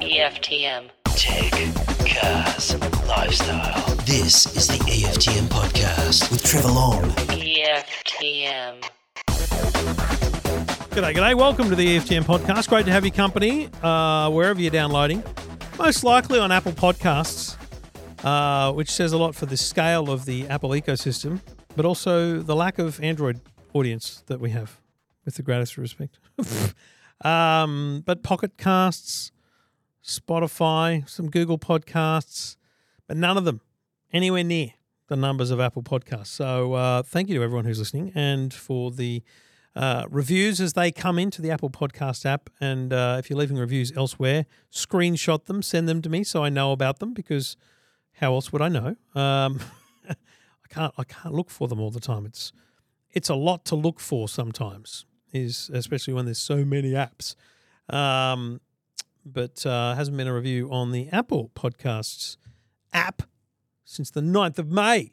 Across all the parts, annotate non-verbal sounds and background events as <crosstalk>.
EFTM. Tech, cars, lifestyle. This is the EFTM podcast with Trevor Long. EFTM. G'day, g'day. Welcome to the EFTM podcast. Great to have your company uh, wherever you're downloading. Most likely on Apple Podcasts, uh, which says a lot for the scale of the Apple ecosystem, but also the lack of Android audience that we have, with the greatest respect. <laughs> <laughs> um, but Pocket Casts, Spotify, some Google Podcasts, but none of them anywhere near the numbers of Apple Podcasts. So uh, thank you to everyone who's listening and for the uh, reviews as they come into the Apple Podcast app. And uh, if you're leaving reviews elsewhere, screenshot them, send them to me so I know about them because how else would I know? Um, <laughs> I can't I can't look for them all the time. It's it's a lot to look for sometimes, is especially when there's so many apps. Um, but uh, hasn't been a review on the Apple Podcasts app since the 9th of May,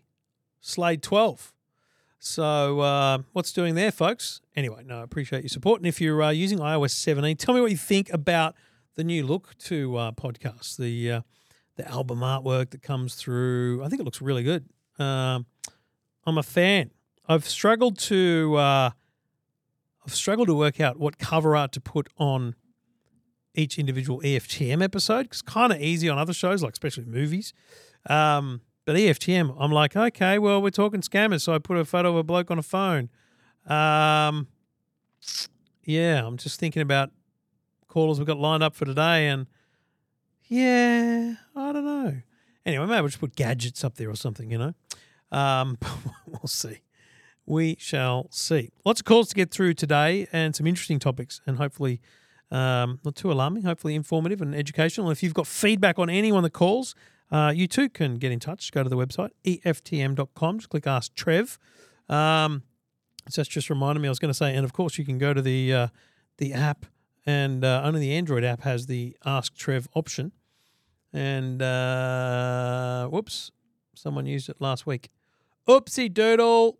Slade 12. So, uh, what's doing there, folks? Anyway, no, I appreciate your support. And if you're uh, using iOS 17, tell me what you think about the new look to uh, podcasts, the uh, the album artwork that comes through. I think it looks really good. Um, I'm a fan. I've struggled to uh, I've struggled to work out what cover art to put on each individual EFTM episode. It's kind of easy on other shows, like especially movies. Um, but EFTM, I'm like, okay, well, we're talking scammers, so I put a photo of a bloke on a phone. Um, yeah, I'm just thinking about callers we've got lined up for today, and yeah, I don't know. Anyway, maybe we'll just put gadgets up there or something, you know. Um, <laughs> we'll see. We shall see. Lots of calls to get through today, and some interesting topics, and hopefully um, not too alarming, hopefully informative and educational. If you've got feedback on anyone that calls, uh, you too can get in touch. Go to the website, EFTM.com. Just click Ask Trev. Um, so that's just reminded me, I was going to say, and of course, you can go to the uh, the app, and uh, only the Android app has the Ask Trev option. And uh, whoops, someone used it last week. Oopsie doodle.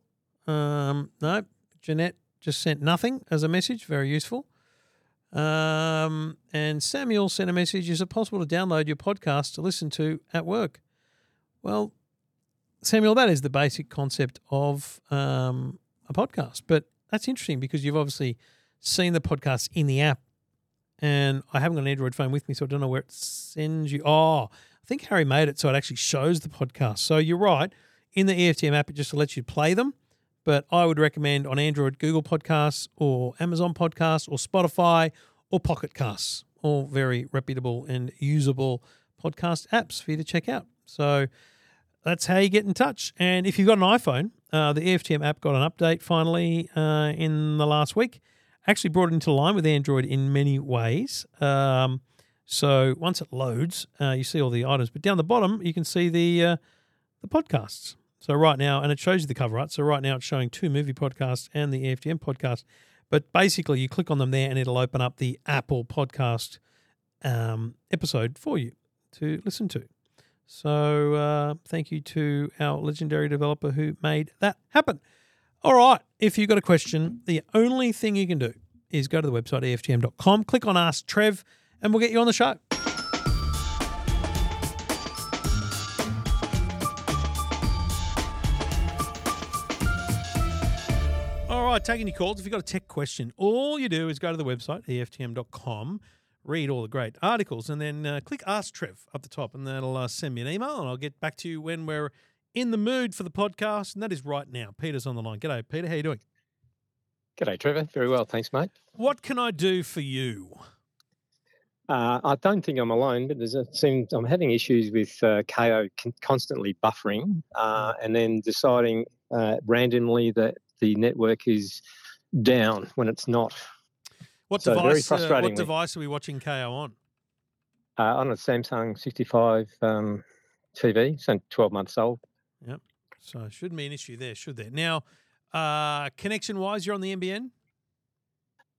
Um, no, Jeanette just sent nothing as a message. Very useful. Um, and Samuel sent a message Is it possible to download your podcast to listen to at work? Well, Samuel, that is the basic concept of um, a podcast. But that's interesting because you've obviously seen the podcast in the app. And I haven't got an Android phone with me, so I don't know where it sends you. Oh, I think Harry made it so it actually shows the podcast. So you're right. In the EFTM app, it just lets you play them. But I would recommend on Android, Google Podcasts or Amazon Podcasts or Spotify or Pocket Casts, all very reputable and usable podcast apps for you to check out. So that's how you get in touch. And if you've got an iPhone, uh, the EFTM app got an update finally uh, in the last week. Actually brought it into line with Android in many ways. Um, so once it loads, uh, you see all the items. But down the bottom, you can see the uh, the podcasts. So right now, and it shows you the cover art. So right now, it's showing two movie podcasts and the EFTM podcast. But basically, you click on them there, and it'll open up the Apple podcast um, episode for you to listen to. So uh, thank you to our legendary developer who made that happen. All right, if you've got a question, the only thing you can do is go to the website EFTM.com, click on Ask Trev, and we'll get you on the show. Right, taking your calls. If you've got a tech question, all you do is go to the website, EFTM.com, read all the great articles, and then uh, click Ask Trev up the top, and that'll uh, send me an email, and I'll get back to you when we're in the mood for the podcast, and that is right now. Peter's on the line. G'day, Peter. How you doing? G'day, Trevor. Very well, thanks, mate. What can I do for you? Uh, I don't think I'm alone, but there's a, seems I'm having issues with uh, Kayo con- constantly buffering uh, and then deciding uh, randomly that the network is down when it's not. What So device? Uh, what device are we watching Kayo on? Uh, on a Samsung 65 um, TV, only 12 months old. Yep. So it shouldn't be an issue there, should there? Now, uh, connection wise, you're on the NBN.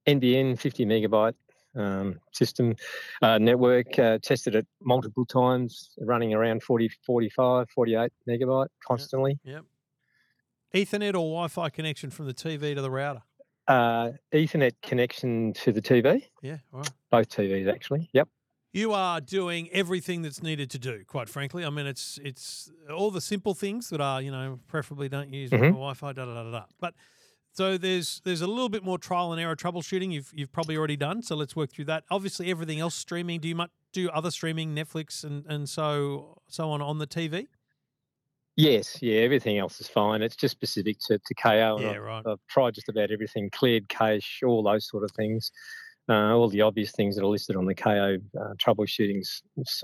NBN 50 megabyte um, system uh, network, uh, tested it multiple times, running around 40, 45, 48 megabyte constantly. Yep. Ethernet or Wi-Fi connection from the TV to the router. Uh, Ethernet connection to the TV, Yeah, all right. both TVs actually. Yep. You are doing everything that's needed to do. Quite frankly, I mean, it's it's all the simple things that are you know preferably don't use Mhm. Wi-Fi. Da da da da. da. But so there's there's a little bit more trial and error troubleshooting. You've you've probably already done. So let's work through that. Obviously, everything else streaming. Do you much do other streaming, Netflix and and so so on on the TV? Yes, yeah, everything else is fine. It's just specific to, to Kayo. and Yeah, I've, right. I've tried just about everything, cleared cache, all those sort of things, uh, all the obvious things that are listed on the Kayo uh, troubleshooting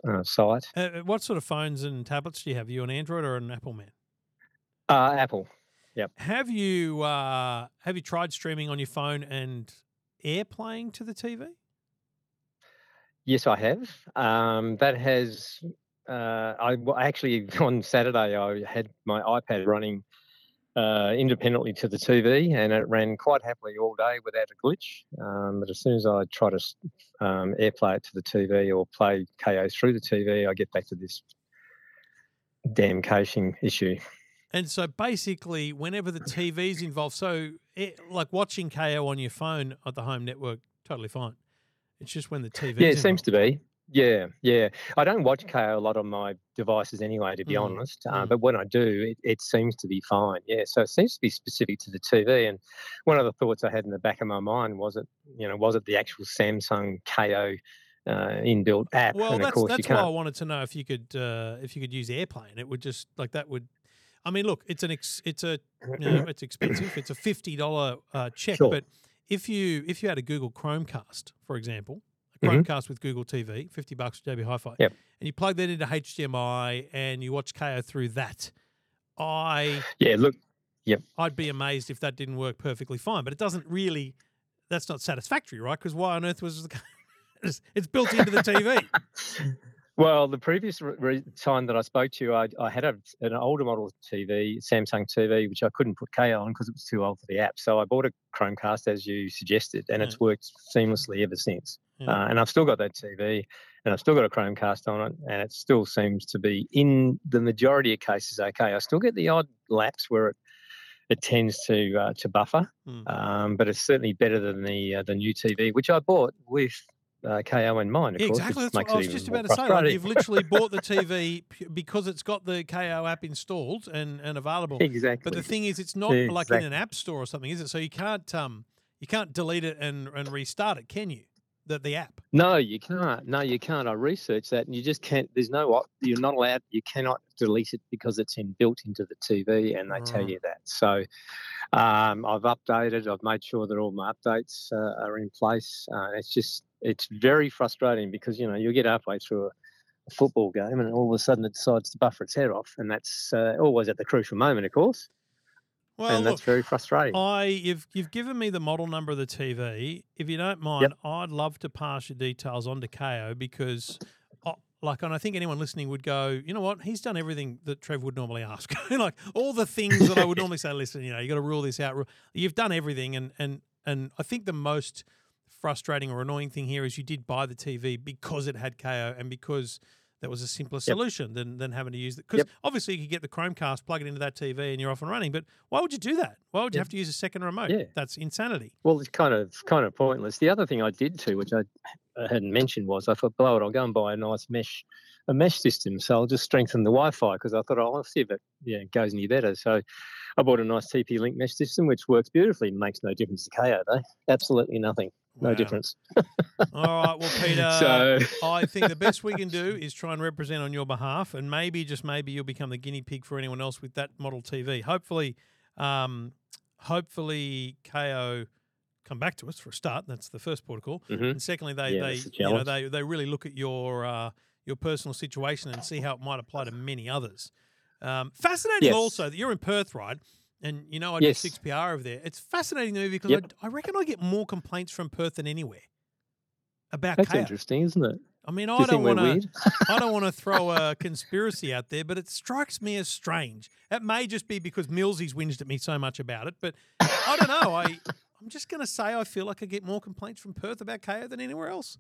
uh, site. Uh, what sort of phones and tablets do you have? Are you an Android or an Apple man? Uh, Apple. Have you uh, have you tried streaming on your phone and AirPlaying to the TV? Yes, I have. Um, that has. Uh, I actually <laughs> on Saturday I had my iPad running uh, independently to the TV, and it ran quite happily all day without a glitch. Um, but as soon as I try to um, AirPlay it to the TV or play Kayo through the TV, I get back to this damn caching issue. And so basically, whenever the TV's involved, so it, like watching Kayo on your phone at the home network, totally fine. It's just when the TV. Yeah, it seems to be. Yeah, yeah. I don't watch Kayo a lot on my devices anyway, to be Mm, honest. Uh, mm. but when I do, it, it seems to be fine. Yeah, so it seems to be specific to the TV. And one of the thoughts I had in the back of my mind was it, you know, was it the actual Samsung Kayo uh, inbuilt app? Well, and of that's course that's you why I wanted to know if you could uh, if you could use AirPlane. it would just like that would. I mean, look, it's an ex, it's a you know, it's expensive. It's a fifty dollar uh, check, Sure. but if you if you had a Google Chromecast, for example, Chromecast mm-hmm. with Google TV, fifty bucks JB Hi-Fi, Yep. and you plug that into HDMI and you watch Kayo through that, I Yeah, look, Yep. I'd be amazed if that didn't work perfectly fine. But it doesn't really. That's not satisfactory, right? Because why on earth was the, <laughs> it's, built into the TV? <laughs> Well, the previous re- re- time that I spoke to you, I, I had a, an older model TV, Samsung TV, which I couldn't put Kayo on because it was too old for the app. So I bought a Chromecast, as you suggested, and Yeah. it's worked seamlessly ever since. Yeah. Uh, and I've still got that TV, and I've still got a Chromecast on it, and it still seems to be, in the majority of cases, okay. I still get the odd lapse where it it tends to uh, to buffer, Mm. um, but it's certainly better than the uh, the new TV, which I bought with uh, Kayo in mind. Of course, exactly. That's what I was just about to say. Like, you've literally bought the <laughs> TV because it's got the Kayo app installed and, and available. Exactly. But the thing is, it's not like in an app store or something, is it? So you can't um you can't delete it and, and restart it, can you? The the app. no, you can't. No, you can't. I researched that, and you just can't. There's no. You're not allowed. You cannot delete it because it's in built into the TV, and they tell you that. So, um, I've updated. I've made sure that all my updates uh, are in place. Uh, it's just it's very frustrating because you know you'll get halfway through a, a football game, and all of a sudden it decides to buffer its head off, and that's uh, always at the crucial moment, of course, Well, and look, that's very frustrating. I you've you've given me the model number of the TV. If you don't mind, I'd love to pass your details on to Kayo because, like, and I think anyone listening would go, you know what? He's done everything that Trev would normally ask, <laughs> like all the things that I would normally say. Listen, you know, you got to rule this out. You've done everything, and and and I think the most frustrating or annoying thing here is you did buy the TV because it had Kayo and because. That was a simpler solution than, than having to use it. Because Yep. obviously you could get the Chromecast, plug it into that TV, and you're off and running. But why would you do that? Why would you Yeah. have to use a second remote? Yeah. That's insanity. Well, it's kind of kind of pointless. The other thing I did too, which I, I hadn't mentioned, was I thought, blow it, I'll go and buy a nice mesh, a mesh system. So I'll just strengthen the Wi-Fi because I thought, oh, I'll see if it yeah goes any better. So I bought a nice TP-Link mesh system, which works beautifully. Makes no difference to Kayo though. Absolutely nothing. No Wow. difference. All right. Well, Peter, <laughs> so I think the best we can do is try and represent on your behalf, and maybe just maybe you'll become the guinea pig for anyone else with that model TV. Hopefully, um, hopefully Kayo come back to us for a start. That's the first protocol. Mhm. And secondly, they Yeah, they the you know they they really look at your uh, your personal situation and see how it might apply to many others. Um, fascinating Yes. also that you're in Perth, right? And you know I Yes. do six PR over there. It's fascinating to me because Yep. I, I reckon I get more complaints from Perth than anywhere about that's interesting, isn't it? I mean, Do I you don't want to. I don't want to <laughs> throw a conspiracy out there, but it strikes me as strange. It may just be because Millsy's whinged at me so much about it, but I don't know. I I'm just going to say I feel like I get more complaints from Perth about Kayo than anywhere else.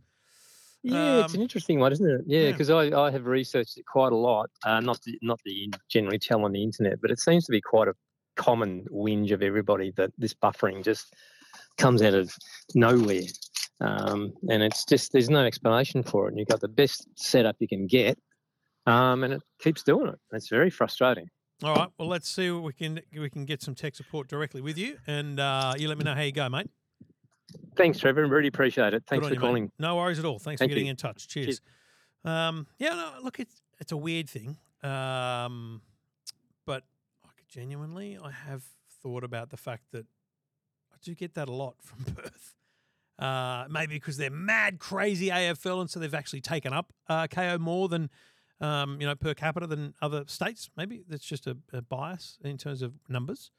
Yeah, it's Um, an interesting one, isn't it? Yeah, yeah. because I, I have researched it quite a lot. Uh, not the, not the generally tell on the internet, but it seems to be quite a common whinge of everybody that this buffering just comes out of nowhere. Um, and it's just there's no explanation for it. And you've got the best setup you can get, um, and it keeps doing it. It's very frustrating. All right. Well, let's see what we can we can get some tech support directly with you, and uh, you let me know how you go, mate. Thanks, Trevor. Really appreciate it. Thanks for you, mate. calling. No worries at all. Thanks Thank for getting you. in touch. Cheers. Cheers. Um, yeah, no, look, it's it's a weird thing, um, but genuinely, I have thought about the fact that I do get that a lot from <laughs> Perth. Uh, maybe because they're mad crazy AFL, and so they've actually taken up uh, Kayo more than um, you know per capita than other states. Maybe that's just a, a bias in terms of numbers.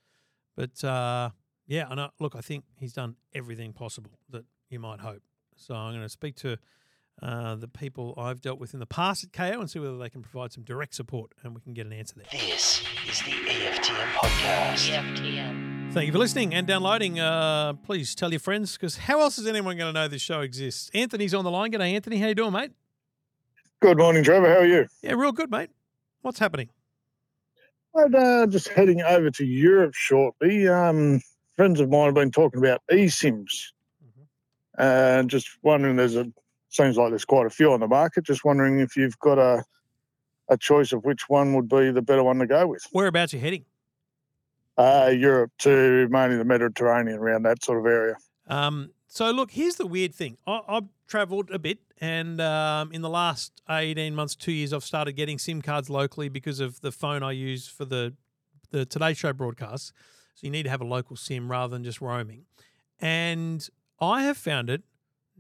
But uh, yeah, and I, look, I think he's done everything possible that you might hope. So I'm going to speak to uh, the people I've dealt with in the past at Kayo and see whether they can provide some direct support and we can get an answer there. This is the EFTM podcast. EFTM. Thank you for listening and downloading. Uh, please tell your friends because how else is anyone going to know this show exists? Anthony's on the line. G'day, Anthony. How you doing, mate? Good morning, Trevor. How are you? Yeah, real good, mate. What's happening? I'm uh, just heading over to Europe shortly. Um, friends of mine have been talking about eSIMs. And just wondering, there's a seems like there's quite a few on the market. Just wondering if you've got a a choice of which one would be the better one to go with. Whereabouts are you heading? Uh, Europe to mainly the Mediterranean, around that sort of area. Um, so look, here's the weird thing. I, I've travelled a bit, and um, in the last eighteen months, two years, I've started getting SIM cards locally because of the phone I use for the the Today Show broadcasts. So you need to have a local SIM rather than just roaming. And I have found it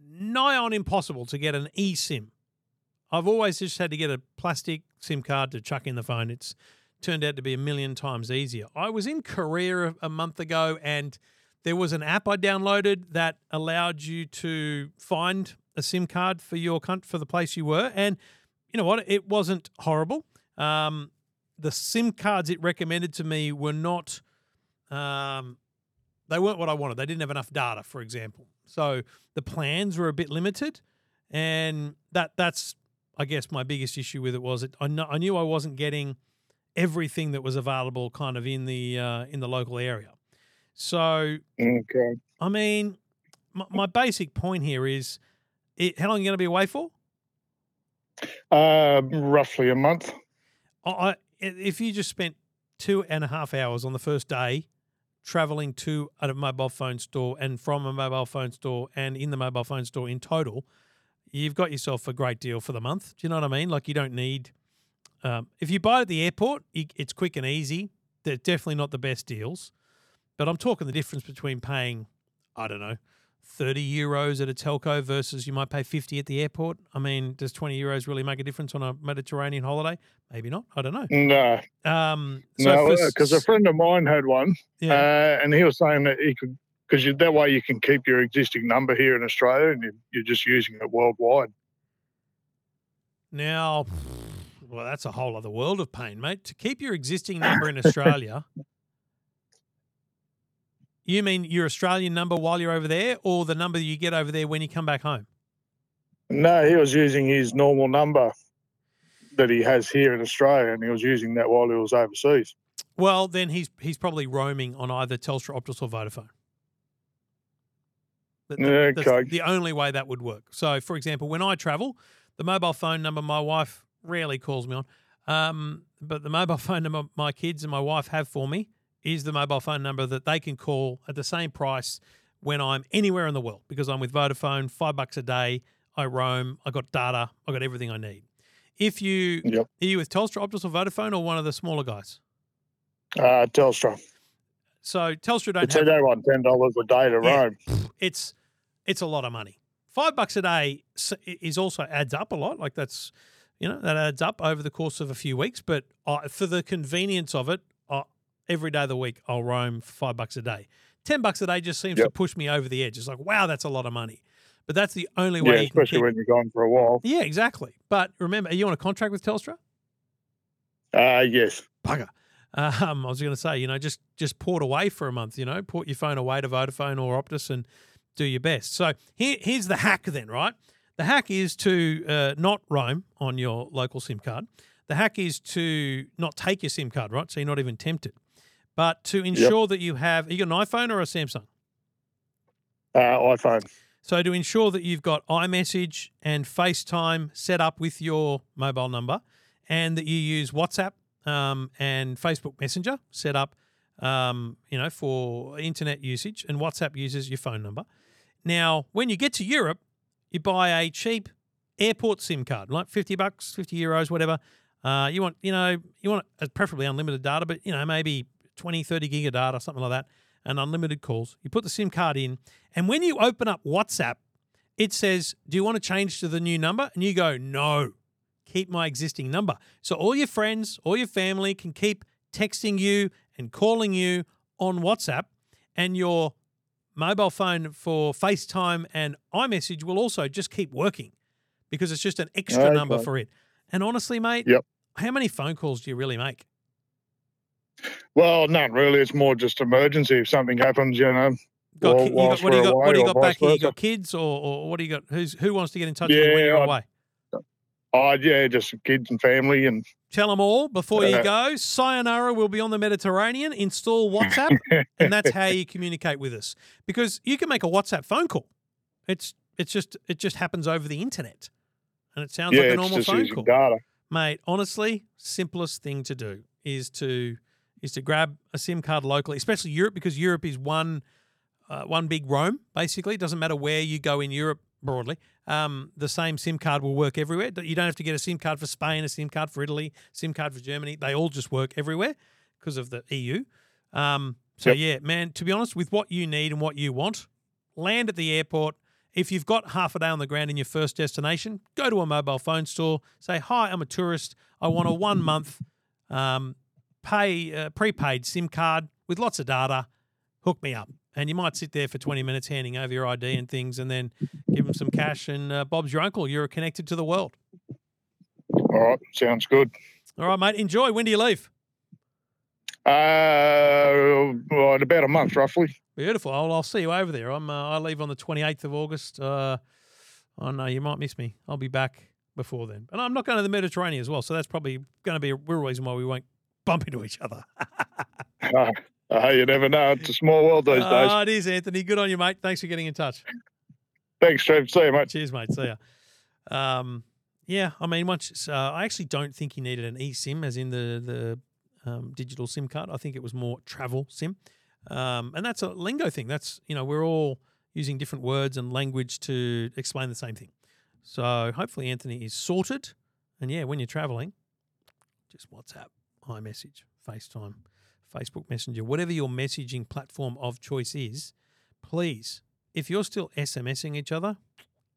nigh on impossible to get an eSIM. I've always just had to get a plastic SIM card to chuck in the phone. It's turned out to be a million times easier. I was in Korea a, month ago and there was an app I downloaded that allowed you to find a SIM card for your for the place you were. And you know what? It wasn't horrible. Um, the SIM cards it recommended to me were not, um, they weren't what I wanted. They didn't have enough data, for example. So the plans were a bit limited, and that that's I guess my biggest issue with it was it. I, kn- I knew I wasn't getting everything that was available kind of in the uh, in the local area. So Okay. I mean, my, my basic point here is, it, how long are you going to be away for? Uh, roughly a month. I, I, if you just spent two and a half hours on the first day traveling to a mobile phone store and from a mobile phone store and in the mobile phone store in total, you've got yourself a great deal for the month. Do you know what I mean? Like you don't need. Um, if you buy it at the airport, it's quick and easy. They're definitely not the best deals, but I'm talking the difference between paying, I don't know, 30 euros at a telco versus you might pay 50 at the airport. I mean, does 20 euros really make a difference on a Mediterranean holiday? Maybe not. I don't know. No, Um, so no, because a friend of mine had one, yeah, uh, and he was saying that he could, because that way you can keep your existing number here in Australia, and you, you're just using it worldwide. now, well, that's a whole other world of pain, mate. To keep your existing number in Australia, <laughs> you mean your Australian number while you're over there, or the number you get over there when you come back home? No, he was using his normal number that he has here in Australia, and he was using that while he was overseas. Well, then he's he's probably roaming on either Telstra, Optus, or Vodafone. That- that- that's the only way that would work. So, for example, when I travel, the mobile phone number my wife rarely calls me on, um, but the mobile <laughs> phone number my kids and my wife have for me is the mobile phone number that they can call at the same price when I'm anywhere in the world because I'm with Vodafone, five bucks a day. I roam. I got data. I got everything I need. If you Yep. are you with Telstra, Optus, or Vodafone, or one of the smaller guys? Uh, Telstra. So Telstra don't But have see, they want ten dollars a day to Yeah. roam. <laughs> it's it's a lot of money. Five bucks a day is also adds up a lot. Like that's you know that adds up over the course of a few weeks. But uh, for the convenience of it, every day of the week I'll roam for five bucks a day. Ten bucks a day just seems to push me over the edge. It's like wow, that's a lot of money. But that's the only Yeah, way you can especially keep. when you're gone for a while. yeah, exactly. But remember, are you on a contract with Telstra? Uh, yes. bugger. Um, I was going to say, you know, just just port away for a month. You know, port your phone away to Vodafone or Optus and do your best. So here, here's the hack then, right? The hack is to uh, not roam on your local SIM card. The hack is to not take your SIM card, right? So you're not even tempted. But to ensure that you have, you got an iPhone or a Samsung? Uh, iPhone. So to ensure that you've got iMessage and FaceTime set up with your mobile number, and that you use WhatsApp um, and Facebook Messenger set up, um, you know, for internet usage, and WhatsApp uses your phone number. Now, when you get to Europe, you buy a cheap airport SIM card, like fifty bucks, fifty euros, whatever. Uh, you want, you know, you want preferably unlimited data, but you know, maybe 20, 30 gig of data, something like that, and unlimited calls. You put the SIM card in, and when you open up WhatsApp, it says, Do you want to change to the new number? And you go, No, keep my existing number. So all your friends, all your family can keep texting you and calling you on WhatsApp, and your mobile phone for FaceTime and iMessage will also just keep working because it's just an extra Okay. number for it. And honestly, mate, Yep. how many phone calls do you really make? Well, not really. It's more just emergency. If something happens, you know. Got, you got, what do you got? What do you got back here? You got kids, or, or what do you got? Who's who wants to get in touch with you when Yeah, you're I- away? Oh, yeah, just kids and family, and Tell them all before you Uh, go. Sayonara will be on the Mediterranean. Install WhatsApp, and that's how you communicate with us. Because you can make a WhatsApp phone call. It's it's just it just happens over the internet, and it sounds yeah, like a it's normal phone call. data. Mate, honestly, simplest thing to do is to is to grab a SIM card locally, especially Europe, because Europe is one uh, one big roam. Basically, it doesn't matter where you go in Europe broadly. Um, the same SIM card will work everywhere. You don't have to get a SIM card for Spain, a SIM card for Italy, SIM card for Germany. They all just work everywhere because of the EU. Um, so Yep. yeah, man. To be honest, with what you need and what you want, land at the airport. If you've got half a day on the ground in your first destination, go to a mobile phone store. Say, "Hi, I'm a tourist. I want a one month um, pay uh, prepaid SIM card with lots of data. Hook me up." And you might sit there for 20 minutes handing over your ID and things, and then give them some cash. And uh, Bob's your uncle. You're connected to the world. All right, sounds good. All right, mate. Enjoy. When do you leave? Uh, well, in about a month, roughly. Beautiful. I'll, I'll see you over there. I'm. Uh, I leave on the 28th of August. Uh, oh no, you might miss me. I'll be back before then, and I'm not going to the Mediterranean as well. So that's probably going to be a real reason why we won't bump into each other. Uh, <laughs> uh, you never know. It's a small world these days. Ah, it is, Anthony. Good on you, mate. Thanks for getting in touch. Thanks, Trev. See you, mate. Cheers, mate. See ya. Um, yeah, I mean, once uh, I actually don't think he needed an eSIM, as in the the um, digital SIM card. I think it was more travel SIM, um, and that's a lingo thing. That's you know we're all using different words and language to explain the same thing. So hopefully Anthony is sorted, and yeah, when you're traveling, just WhatsApp, iMessage, FaceTime, Facebook Messenger, whatever your messaging platform of choice is, please, if you're still SMSing each other,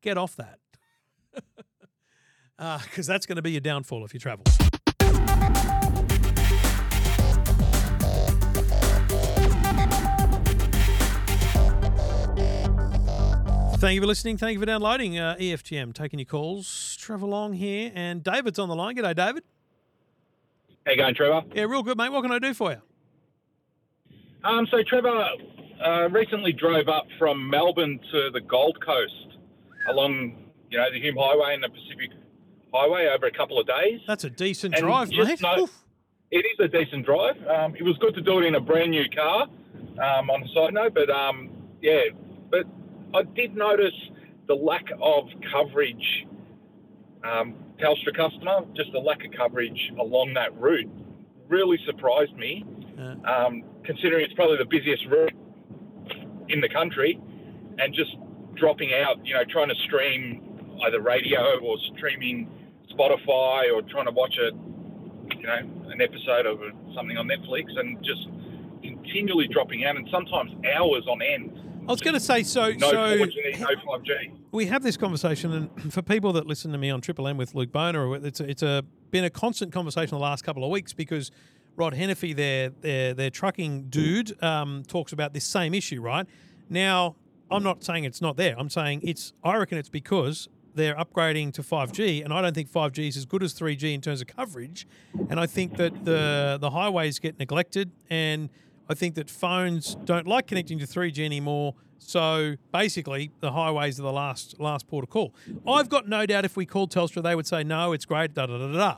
get off that. <laughs> Because that's going to be your downfall if you travel. Thank you for listening. Thank you for downloading uh, EFTM. Taking your calls. Trevor Long here, and David's on the line. G'day, David. How you going, Trevor? Yeah, real good, mate. What can I do for you? Um, so Trevor uh, recently drove up from Melbourne to the Gold Coast along, you know, the Hume Highway and the Pacific Highway over a couple of days. That's a decent And drive, mate. It is a decent drive. Um, it was good to do it in a brand new car. Um, on a side note, but um, yeah, but I did notice the lack of coverage. Um, Telstra customer, just the lack of coverage along that route, really surprised me. Yeah. um, considering it's probably the busiest route in the country, and just dropping out, you know, trying to stream either radio or streaming Spotify or trying to watch a, you know, an episode of something on Netflix, and just continually dropping out, and sometimes hours on end. I was going to say, so No so 4G, no 5G. we have this conversation, and <clears throat> for people that listen to me on Triple M with Luke Bona, it's a, it's a been a constant conversation the last couple of weeks because Rod Hannifey, their their their trucking dude, um, talks about this same issue. Right now, I'm not saying it's not there. I'm saying it's. I reckon it's because they're upgrading to 5G, and I don't think 5G is as good as 3G in terms of coverage. And I think that the the highways get neglected, and I think that phones don't like connecting to 3G anymore. So basically, the highways are the last last port of call. I've got no doubt if we called Telstra, they would say no, it's great, da da da da.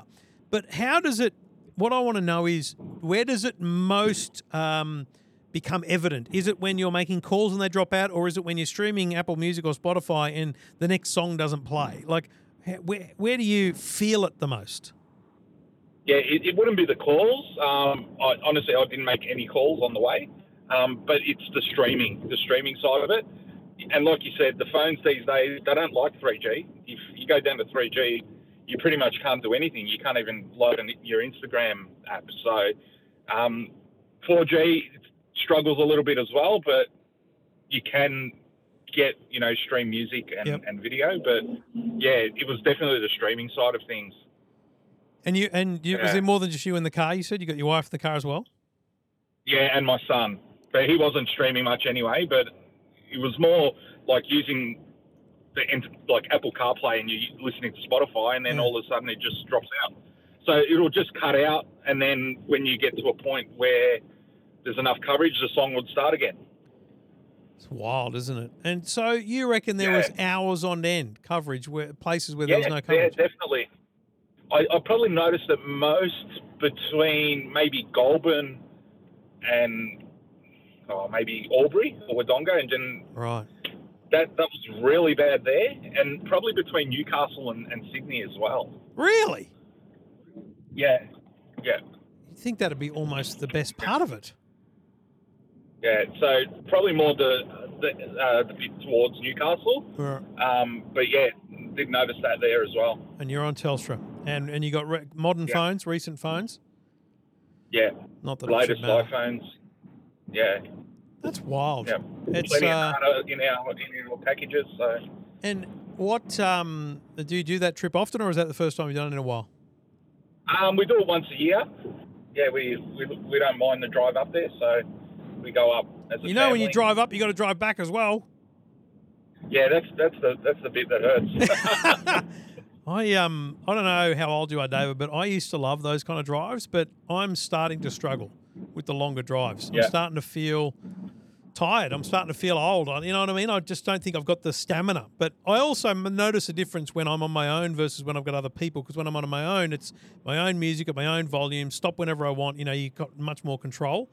But how does it? What I want to know is where does it most um, become evident? Is it when you're making calls and they drop out, or is it when you're streaming Apple Music or Spotify and the next song doesn't play? Like, where where do you feel it the most? Yeah, it, it wouldn't be the calls. Um, I, honestly, I didn't make any calls on the way, um, but it's the streaming, the streaming side of it. And like you said, the phones these days they don't like 3G. If you go down to 3G, you pretty much can't do anything. You can't even load an, your Instagram app. So um, 4G struggles a little bit as well, but you can get you know stream music and, Yep. and video. But yeah, it was definitely the streaming side of things. And you and you, was Yeah. there more than just you in the car? You said you got your wife in the car as well. Yeah, and my son. But he wasn't streaming much anyway. But it was more like using the like Apple CarPlay and you're listening to Spotify, and then Yeah. all of a sudden it just drops out. So it'll just cut out, and then when you get to a point where there's enough coverage, the song would start again. It's wild, isn't it? And so you reckon there Yeah. was hours on end coverage where places where yeah, there was no coverage? yeah, definitely. I, I probably noticed that most between maybe Goulburn and oh, maybe Albury or Wodonga, and then Right. that that was really bad there, and probably between Newcastle and, and Sydney as well. Really? Yeah, yeah, You think that'd be almost the best part of it? yeah. So probably more the the, uh, the bit towards Newcastle, Or- um, but yeah, did notice that there as well. And you're on Telstra, and and you got re- modern Yeah. phones, recent phones. Yeah, Not the latest iPhones. Yeah, That's wild. yeah. It's uh, in our in our packages. So. and what um do you do that trip often, or is that the first time you've done it in a while? Um, we do it once a year. Yeah, we, we we don't mind the drive up there, so we go up as a You know, when you drive up, you got to drive back as well. Yeah, that's that's the that's the bit that hurts. <laughs> <laughs> I um I don't know how old you are, David, but I used to love those kind of drives, but I'm starting to struggle with the longer drives. I'm starting to feel tired. I'm starting to feel old. I- You know what I mean? I just don't think I've got the stamina. But I also notice a difference when I'm on my own versus when I've got other people. Because when I'm on my own, it's my own music at my own volume. Stop whenever I want. You know, you've got much more control.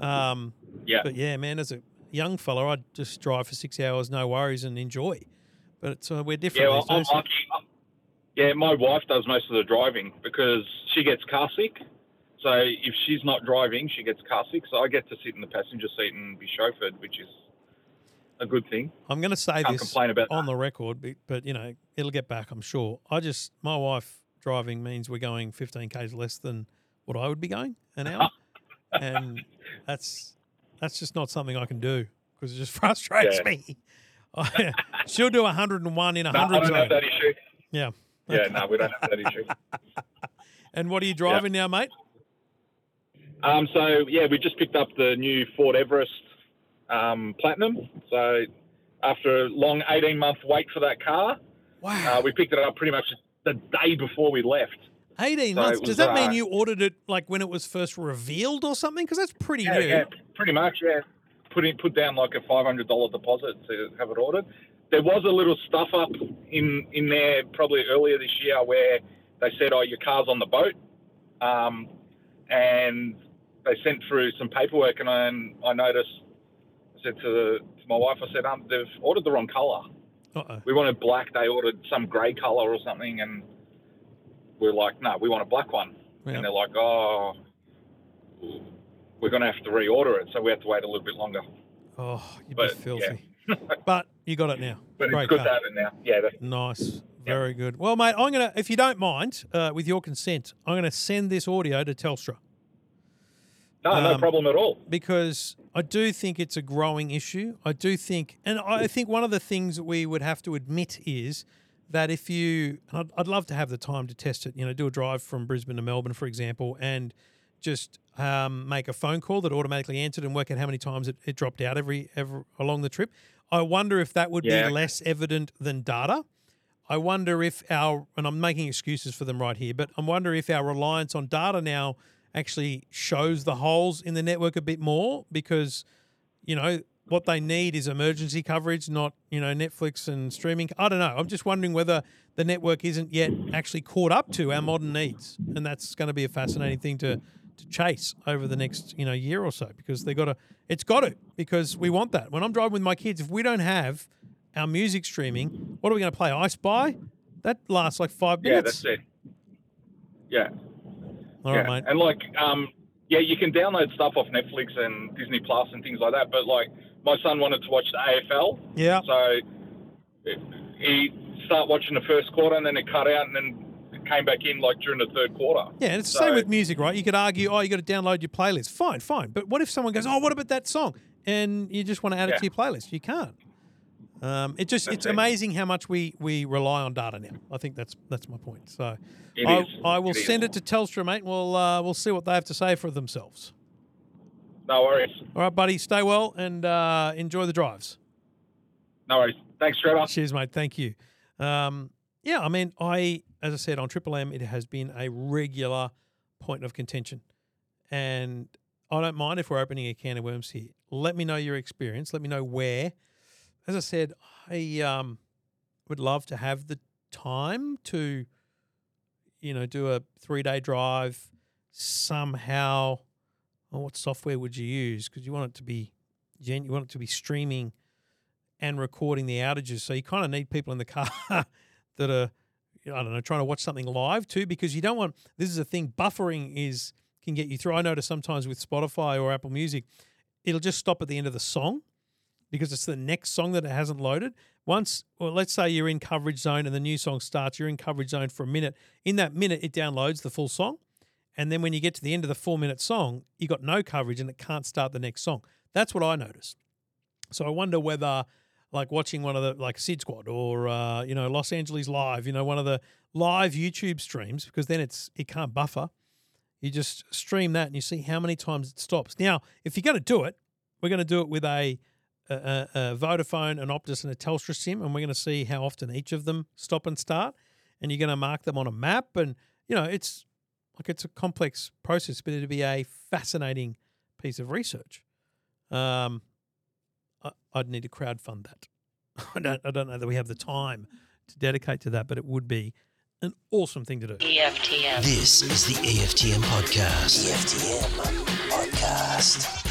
Um, yeah, but yeah, man, as a young fella, I'd just drive for six hours, no worries, and enjoy. But it's, uh, we're different. yeah. Well, I'm lucky. Yeah, my wife does most of the driving because she gets car sick. So if she's not driving, she gets car sick. So I get to sit in the passenger seat and be chauffeured, which is a good thing. I'm going to say Can't this complain about on the record, but, but you know it'll get back. I'm sure. I just my wife driving means we're going 15 k's less than what I would be going an hour, <laughs> and that's that's just not something I can do because it just <laughs> frustrates Yeah. me. <laughs> She'll do 101 in a No, I hundred don't have zone. that issue. Yeah. Yeah, no, we don't have that issue. <laughs> And what are you driving now, mate? Um, so yeah, we just picked up the new Ford Everest um, Platinum. So after a long 18 month wait for that car, Wow. uh, we picked it up pretty much the day before we left. 18 so months. it Does was, that mean uh, you ordered it like when it was first revealed or something? Because that's pretty Yeah, new. yeah, pretty much. Yeah, put in, put down like a five hundred dollar deposit to have it ordered. There was a little stuff up in in there probably earlier this year where they said, "Oh, your car's on the boat," um, and they sent through some paperwork, and I, and I noticed. I said to, the, to my wife, I said, um, "They've ordered the wrong color. Uh-oh. We wanted black. They ordered some grey color or something, and we're like, no, we want a black one." Yeah. And they're like, "Oh." We're going to have to reorder it, so we have to wait a little bit longer. Oh, you'd But, be filthy. <laughs> but you got it now. But Great it's good car. to have it now. Yeah, Nice. Very good. Well, mate, I'm going to, if you don't mind, uh, with your consent, I'm going to send this audio to Telstra no, no Um, problem at all. because I do think it's a growing issue. I do think, and I think one of the things that we would have to admit is that if you, and I'd, I'd love to have the time to test it, you know, do a drive from Brisbane to Melbourne, for example, and just um, make a phone call that automatically answered and work out how many times it, it dropped out every, every along the trip. I wonder if that would Yeah. be less evident than data. I wonder if our, and I'm making excuses for them right here, but I wonder if our reliance on data now actually shows the holes in the network a bit more because, you know, what they need is emergency coverage, not, you know, Netflix and streaming. I don't know. I'm just wondering whether the network isn't yet actually caught up to our modern needs. And that's going to be a fascinating thing to, to chase over the next you know year or so because they got to. It's got to because we want that. When I'm driving with my kids, if we don't have our music streaming, what are we going to play? I Spy. That lasts like five minutes. Yeah, that's it. Yeah. All yeah. right, mate. And like, um, yeah, you can download stuff off Netflix and Disney Plus and things like that. But like, my son wanted to watch the AFL, Yeah. so he start watching the first quarter, and then it cut out, and then came back in like during the third quarter. Yeah, and it's the same with music, right? You could argue, oh, you got to download your playlist. Fine, fine. But what if someone goes, oh, what about that song? And you just want to add it to your playlist. You can't. Um, it just it's amazing how much we we rely on data now. I think that's that's my point. So I, is. I will It is. send it to Telstra, mate. and We'll uh, we'll see what they have to say for themselves. No worries. All right, buddy. Stay well and uh, enjoy the drives. No worries. Thanks, Trevor. Cheers, mate. Thank you. Um, yeah, I mean, I as I said on Triple M, it has been a regular point of contention, and I don't mind if we're opening a can of worms here. Let me know your experience. Let me know where. As I said, I um, would love to have the time to, you know, do a three day drive somehow. Well, what software would you use? Because you want it to be, you want it to be streaming and recording the outages. So you kind of need people in the car <laughs> that are, I don't know, trying to watch something live too, because you don't want. This is a thing. Buffering is can get you through. I notice sometimes with Spotify or Apple Music, it'll just stop at the end of the song because it's the next song that it hasn't loaded. Once, well, let's say you're in coverage zone and the new song starts, you're in coverage zone for a minute. In that minute, it downloads the full song. And then when you get to the end of the four minute song, you got no coverage and it can't start the next song. That's what I notice. So I wonder whether, like watching one of the like Sid Squad or uh, you know Los Angeles Live, you know one of the live YouTube streams, because then it's it can't buffer. You just stream that and you see how many times it stops. Now, if you're going to do it, we're going to do it with a, a, a a Vodafone, an Optus, and a Telstra SIM, and we're going to see how often each of them stop and start. And you're going to mark them on a map, and you know it's like it's a complex process, but it'd be a fascinating piece of research. Um, I, I'd need to crowdfund that. <laughs> I don't, I don't know that we have the time to dedicate to that, but it would be an awesome thing to do. EFTM. This is the EFTM podcast. EFTM podcast.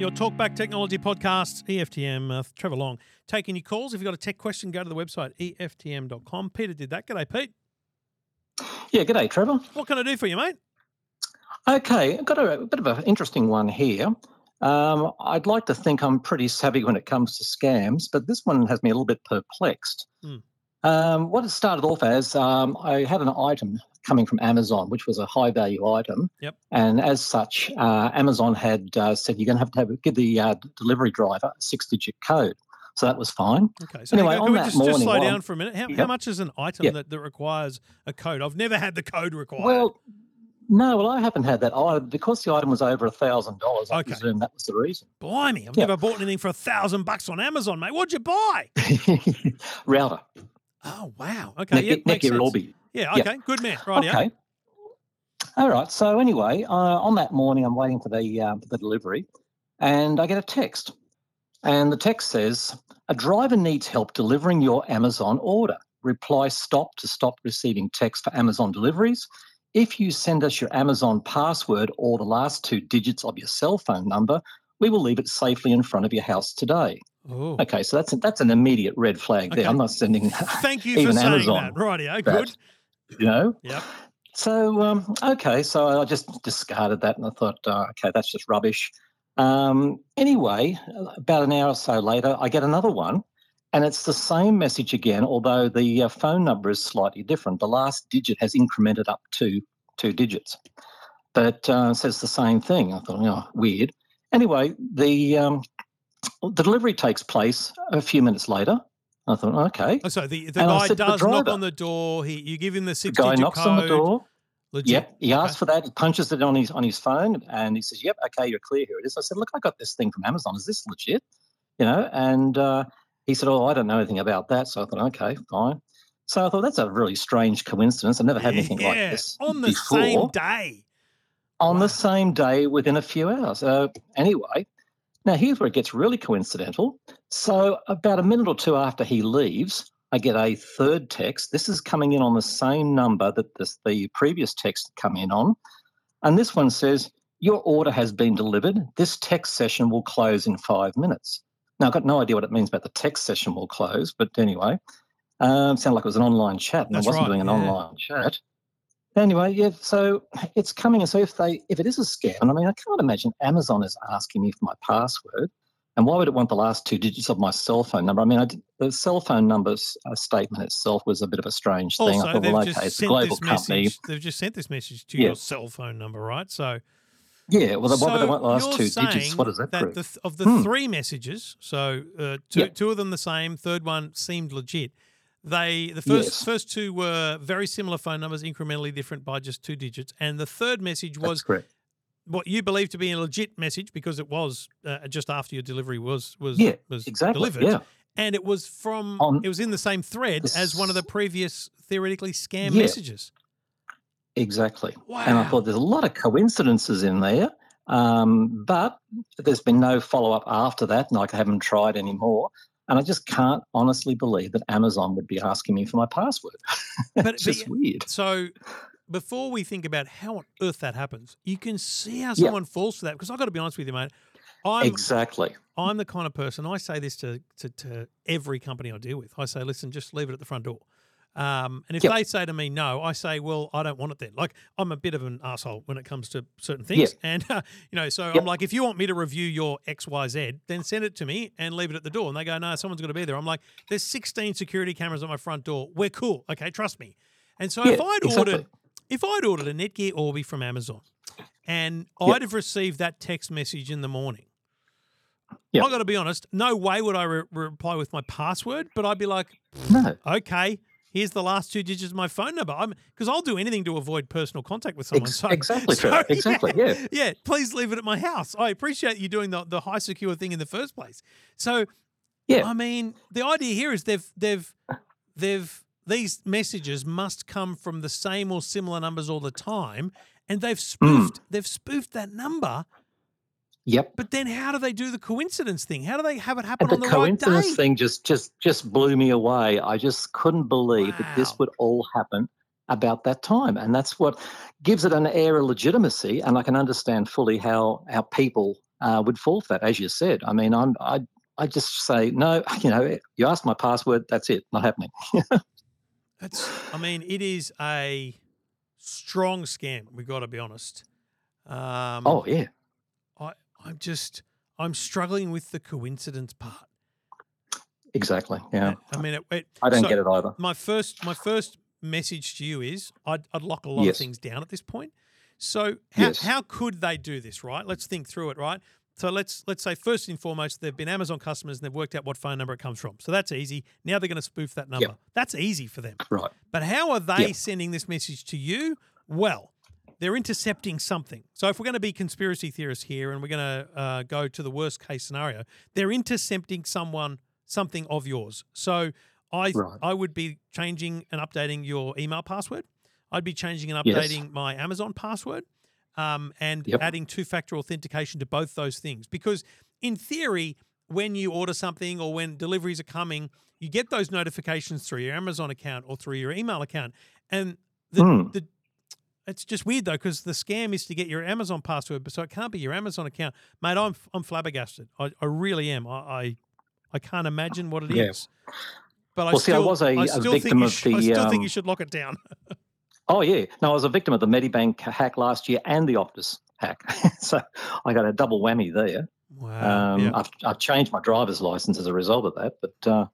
Your Talkback Technology Podcast, EFTM, uh, Trevor Long. Taking your calls. If you've got a tech question, go to the website, EFTM.com. Peter did that. G'day, Pete. Yeah, good day, Trevor. What can I do for you, mate? Okay, I've got a, a bit of an interesting one here. Um, I'd like to think I'm pretty savvy when it comes to scams, but this one has me a little bit perplexed. Hmm. Um, what it started off as, um, I had an item coming from Amazon, which was a high value item. Yep. And as such, uh, Amazon had uh, said you're going to have to have, give the uh, delivery driver a six digit code. So that was fine. Okay, so Anyway, can on we just, just morning, slow down for a minute? How, how much is an item Yep. that, that requires a code? I've never had the code required. Well, no, well, I haven't had that either. Because the item was over a $1,000, I Okay. presume that was the reason. Blimey, I've Yeah. never bought anything for a thousand bucks on Amazon, mate. What'd you buy? <laughs> Router. Oh, wow. Okay, Nicky, yeah, makes Nicky sense. Robbie. Yeah, Yeah. okay, good man. Right, Okay. All right. So anyway, uh, on that morning, I'm waiting for the uh, for the delivery, and I get a text, and the text says, "A driver needs help delivering your Amazon order. Reply stop to stop receiving text for Amazon deliveries. If you send us your Amazon password or the last two digits of your cell phone number, we will leave it safely in front of your house today." Oh, Okay, so that's that's an immediate red flag there. I'm not sending, <laughs> thank you for even saying Amazon that. Rightio, that. good. you know. Yep. So um, okay, so I just discarded that, and I thought, uh, okay, that's just rubbish. Um, anyway, about an hour or so later, I get another one, and it's the same message again, although the uh, phone number is slightly different. The last digit has incremented up to two digits, but uh, it says the same thing. I thought, oh, weird. Anyway, the um, the delivery takes place a few minutes later. I thought, okay. Oh, so the, the And guy to the does knock on the door. He, you give him the The guy knocks code. on the door. Legit. Yep, he Okay. asks for that. He punches it on his on his phone, and he says, "Yep, okay, you're clear. Here it is." I said, "Look, I got this thing from Amazon. Is this legit?" You know, and uh, he said, "Oh, I don't know anything about that." So I thought, "Okay, fine." So I thought that's a really strange coincidence. I've never had anything like this on the before. same day. on Wow. the same day within a few hours. Uh, anyway, now here's where it gets really coincidental. So about a minute or two after he leaves, I get a third text. This is coming in on the same number that this, the previous text come in on. And this one says, Your order has been delivered. This text session will close in five minutes. Now, I've got no idea what it means about the text session will close, but anyway, um, sounded like it was an online chat, and That's I wasn't right, doing an yeah. online chat. Anyway, yeah, so it's coming, and so if they, if it is a scam, and I mean, I can't imagine Amazon is asking me for my password, and why would it want the last two digits of my cell phone number? I mean, I did, the cell phone number uh, statement itself was a bit of a strange thing. I Also, thought, they've well, just okay, it's a sent global this company. message. They've just sent this message to Yeah. your cell phone number, right? So, Yeah, well, would they so want the last two digits? What does that, prove? the of the Hmm. three messages, so uh, two, Yeah. two of them the same, third one seemed legit. They the first Yes. first two were very similar phone numbers, incrementally different by just two digits, and the third message was what you believe to be a legit message because it was uh, just after your delivery was was Yeah, was exactly. delivered, Yeah. and it was from On- it was in the same thread as one of the previous theoretically scam Yeah. messages. Exactly. And I thought there's a lot of coincidences in there, um, but there's been no follow up after that, and I haven't tried anymore. And I just can't honestly believe that Amazon would be asking me for my password. <laughs> But- it's just but- weird. So before we think about how on earth that happens, you can see how Yeah. someone falls for that. Because I've got to be honest with you, mate. I'm Exactly. I'm the kind of person I say this to, to to every company I deal with. I say, listen, just leave it at the front door. Um, and if Yep. they say to me no, I say, well, I don't want it then. Like I'm a bit of an asshole when it comes to certain things, and <laughs> uh, you know, so I'm like, if you want me to review your X Y Z, then send it to me and leave it at the door. And they go, no, someone's got to be there. I'm like, there's 16 security cameras on my front door. We're cool, okay, trust me. And so if I'd exactly. ordered, if I'd ordered a Netgear Orbi from Amazon, and Yep. I'd have received that text message in the morning. Yep. I got to be honest. No way would I re- reply with my password, but I'd be like, No. okay, here's the last two digits of my phone number. I'm because I'll do anything to avoid personal contact with someone. Ex- so exactly, so, Trevor. Exactly, <laughs> yeah. yeah. Please leave it at my house. I appreciate you doing the the high secure thing in the first place. So Yeah. I mean, the idea here is they've they've they've these messages must come from the same or similar numbers all the time, and they've Hmm. spoofed they've spoofed that number. Yep. But then, how do they do the coincidence thing? How do they have it happen And on the the right coincidence thing just just just blew me away. I just couldn't believe that this would all happen about that time, and that's what gives it an air of legitimacy. And I can understand fully how how people uh, would fall for that, as you said. I mean, I'm I I just say no. <laughs> You know, you asked my password. That's it. Not happening. <laughs> That's, I mean, it is a strong scam. We've got to be honest. Um, oh yeah. I'm just, I'm struggling with the coincidence part. Exactly. Yeah. I mean, it, it, I don't so get it either. My first, my first message to you is, I'd, I'd lock a lot of things down at this point. So, how, Yes. how could they do this? Right? Let's think through it. Right? So let's let's say first and foremost, they've been Amazon customers and they've worked out what phone number it comes from. So that's easy. Now they're going to spoof that number. That's easy for them. Right. But how are they Yeah. sending this message to you? Well, they're intercepting something. So if we're going to be conspiracy theorists here and we're going to uh, go to the worst case scenario, they're intercepting someone something of yours. So I Right. I would be changing and updating your email password. I'd be changing and Yes. updating my Amazon password. Um, and Yep. adding two-factor authentication to both those things because in theory when you order something or when deliveries are coming you get those notifications through your amazon account or through your email account and the, Hmm. the it's just weird though because the scam is to get your amazon password but so it can't be your amazon account mate i'm i'm flabbergasted i, I really am I, I i can't imagine what it is. Yeah. but i Well, see, I was a- a victim think of sh- i the, still think um, you should lock it down <laughs> Oh yeah, no, I was a victim of the Medibank hack last year and the Optus hack, <laughs> so I got a double whammy there. wow Um, yeah. I've, I've changed my driver's license as a result of that, but uh,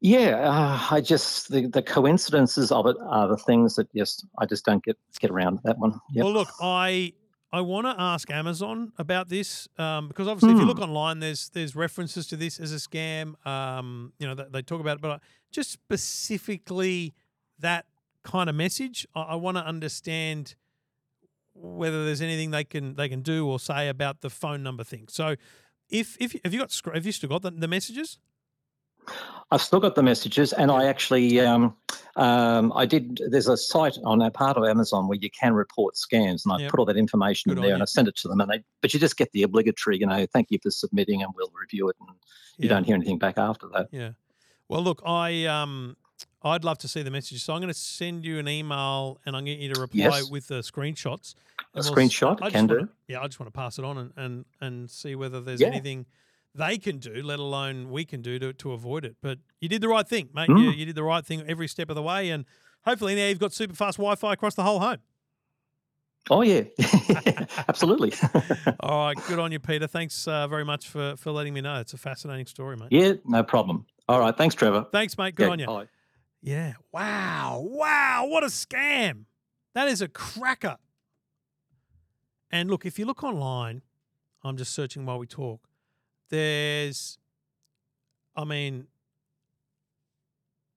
yeah, uh, I just the, the coincidences of it are the things that just I just don't get get around that one. Yep. Well, look, I I want to ask Amazon about this um, because obviously, if you Hmm. look online, there's there's references to this as a scam. Um, you know, they, they talk about it, but just specifically that kind of message, I, I want to understand whether there's anything they can they can do or say about the phone number thing. So, if if have you got have you still got the, the messages? I've still got the messages, and I actually, um, um, I did. There's a site on a part of Amazon where you can report scams, and I Yep. put all that information Good in there, and you. I send it to them, and they. But you just get the obligatory, you know, thank you for submitting, and we'll review it, and you Yeah. don't hear anything back after that. Yeah. Well, look, I um, I'd love to see the messages, so I'm going to send you an email, and I'm going to get you to reply Yes. with the screenshots. A we'll screenshot I can do. Yeah, I just want to pass it on and and, and see whether there's Yeah. anything they can do, let alone we can do to, to avoid it. But you did the right thing, mate. You, Mm. you did the right thing every step of the way, and hopefully now you've got super fast Wi-Fi across the whole home. Oh yeah, <laughs> absolutely. <laughs> All right, good on you, Peter. Thanks uh, very much for for letting me know. It's a fascinating story, mate. yeah, no problem. All right, thanks, Trevor. Thanks, mate. Good Yeah, on you. bye. Yeah. Wow. Wow. What a scam. That is a cracker. And look, if you look online, I'm just searching while we talk. There's, I mean,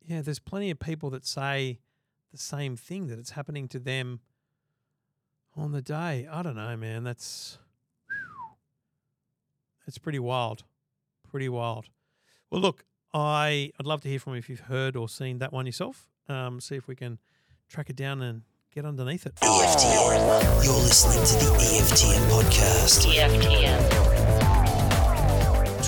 yeah, there's plenty of people that say the same thing that it's happening to them on the day. I don't know, man. That's, it's pretty wild. Pretty wild. Well, look, I I'd love to hear from you if you've heard or seen that one yourself. Um, see if we can track it down and get underneath it. EFTM. You're listening to the EFTM podcast.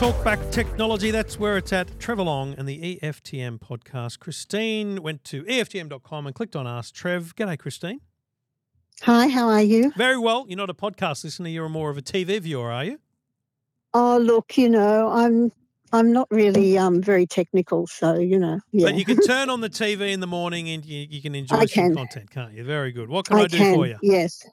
Talkback Technology, that's where it's at. Trevor Long and the EFTM podcast. Christine went to EFTM.com and clicked on Ask Trev. G'day, Christine. Hi, how are you? Very well. You're not a podcast listener, you're more of a TV viewer, are you? Oh, look, you know, I'm I'm not really um very technical, so you know, yeah. But you can turn on the TV in the morning and you, you can enjoy I some can. content, can't you? Very good. What can I, do can, for you? Yes.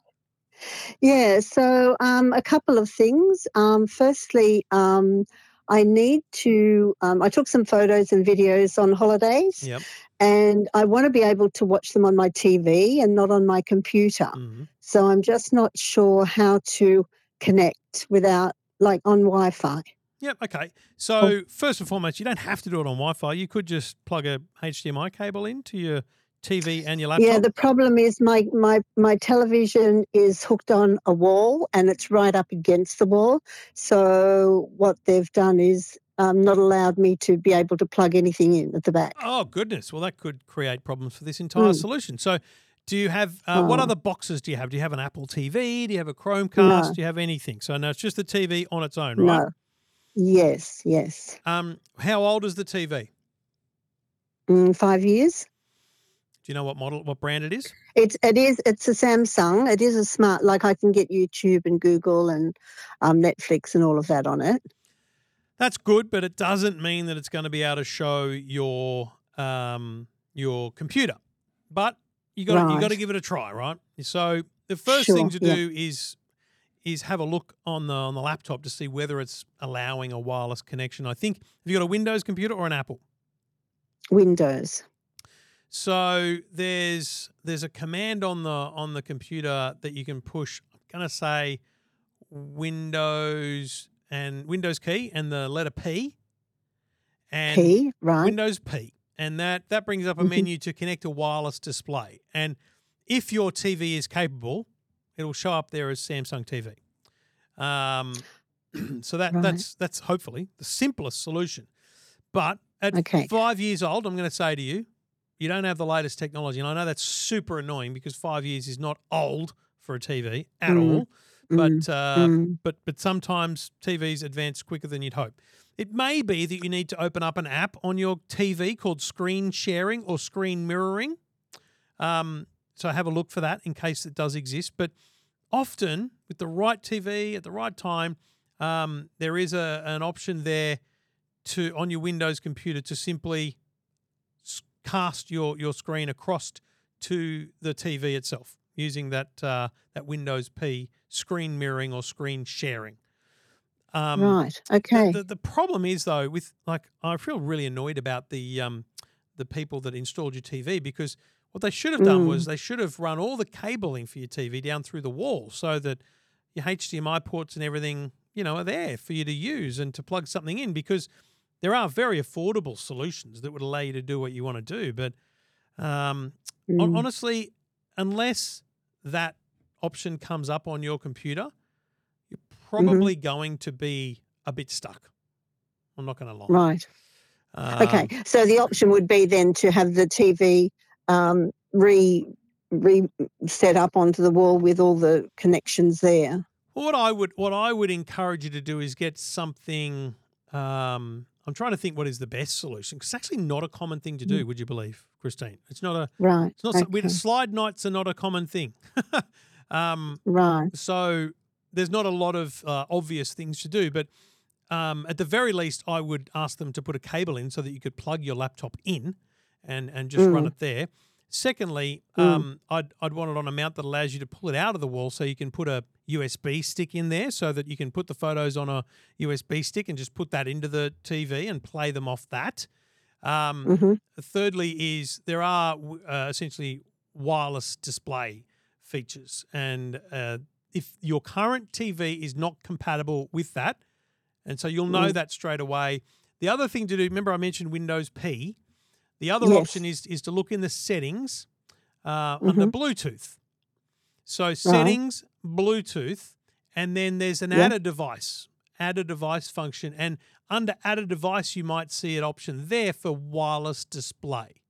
Yeah, so um, a couple of things. Um, firstly, um, I need to. Um, I took some photos and videos on holidays, Yep. and I want to be able to watch them on my TV and not on my computer. Mhm. So I'm just not sure how to connect without, like, on Wi-Fi. Yep. Okay. So first and foremost, you don't have to do it on Wi-Fi. You could just plug a HDMI cable into your TV and your laptop. Yeah, the problem is my my my television is hooked on a wall and it's right up against the wall. So what they've done is um, not allowed me to be able to plug anything in at the back. Oh goodness! Well, that could create problems for this entire Mm. solution. So, do you have uh, what Oh. other boxes do you have? Do you have an Apple TV? Do you have a Chromecast? No. Do you have anything? So no, it's just the TV on its own, right? No. Yes, yes. Um, how old is the TV? Mm, five years. Do you know what model, what brand it is? It's it is it's a Samsung. It is a smart like I can get YouTube and Google and um, Netflix and all of that on it. That's good, but it doesn't mean that it's going to be able to show your um, your computer. But you got you got to give it a try, right? So the first Sure, thing to yeah. do is is have a look on the on the laptop to see whether it's allowing a wireless connection. I think have you got a Windows computer or an Apple? Windows. So there's there's a command on the on the computer that you can push. I'm gonna say Windows and Windows key and the letter P and P, right. Windows P, and that that brings up a Mhm. menu to connect a wireless display. And if your TV is capable, it'll show up there as Samsung TV. Um, <clears throat> so that Right. that's that's hopefully the simplest solution. But at Okay. five years old, I'm going to say to you, you don't have the latest technology, and I know that's super annoying because five years is not old for a TV at Mm, all. But uh, mm. but but sometimes TVs advance quicker than you'd hope. It may be that you need to open up an app on your TV called screen sharing or screen mirroring. Um, so have a look for that in case it does exist. But often with the right TV at the right time, um, there is a an option there to on your Windows computer to simply cast your your screen across to the TV itself using that uh, that Windows P screen mirroring or screen sharing. Um, right. Okay. The, the problem is though, with like I feel really annoyed about the um, the people that installed your TV because what they should have done Mm. was they should have run all the cabling for your TV down through the wall so that your HDMI ports and everything you know are there for you to use and to plug something in because there are very affordable solutions that would allow you to do what you want to do, but um, Mm. honestly, unless that option comes up on your computer, you're Mm-hmm. probably going to be a bit stuck. I'm not going to lie. Right. Um, Okay, so the option would be then to have the TV um, re re set up onto the wall with all the connections there. What I would what I would encourage you to do is get something um, I'm trying to think what is the best solution. 'cause it's actually not a common thing to do. Would you believe, Christine? It's not a. Right. It's not. okay. slide nights are not a common thing. <laughs> um, Right. so there's not a lot of uh, obvious things to do, but um, at the very least, I would ask them to put a cable in so that you could plug your laptop in and and just run Mm. it there. Secondly, Mm. um, I'd I'd want it on a mount that allows you to pull it out of the wall, so you can put a USB stick in there, so that you can put the photos on a USB stick and just put that into the TV and play them off that. Um, hmm Thirdly, is there are uh, essentially wireless display features, and uh, if your current TV is not compatible with that, and so you'll know Mm. that straight away. The other thing to do, remember I mentioned Windows P. The other Yes. option is is to look in the settings uh, under Mhm. Bluetooth. So settings, Bluetooth, and then there's an Yeah. add a device, add a device function, and under add a device you might see an option there for wireless display.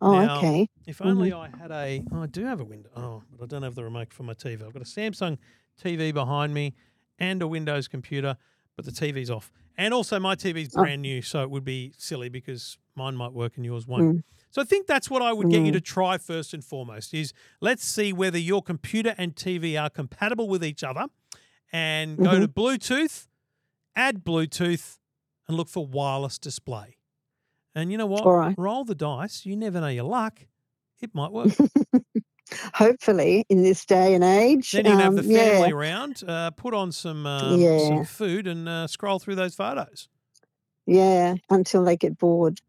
Oh, Now, okay. If only I had a, oh, I do have a window. Oh, but I don't have the remote for my TV. I've got a Samsung TV behind me and a Windows computer, but the TV's off. And also, my TV's Oh. brand new, so it would be silly because mine might work and yours won't. Mm. So I think that's what I would get you Mm. to try first and foremost is let's see whether your computer and TV are compatible with each other and go Mm-hmm. to Bluetooth, add Bluetooth and look for wireless display. And you know what? All right. Roll the dice. You never know your luck. It might work. <laughs> Hopefully, in this day and age. then you can have um, the family yeah. around, uh, put on some um, Yeah. some food and uh, scroll through those photos. Yeah, until they get bored.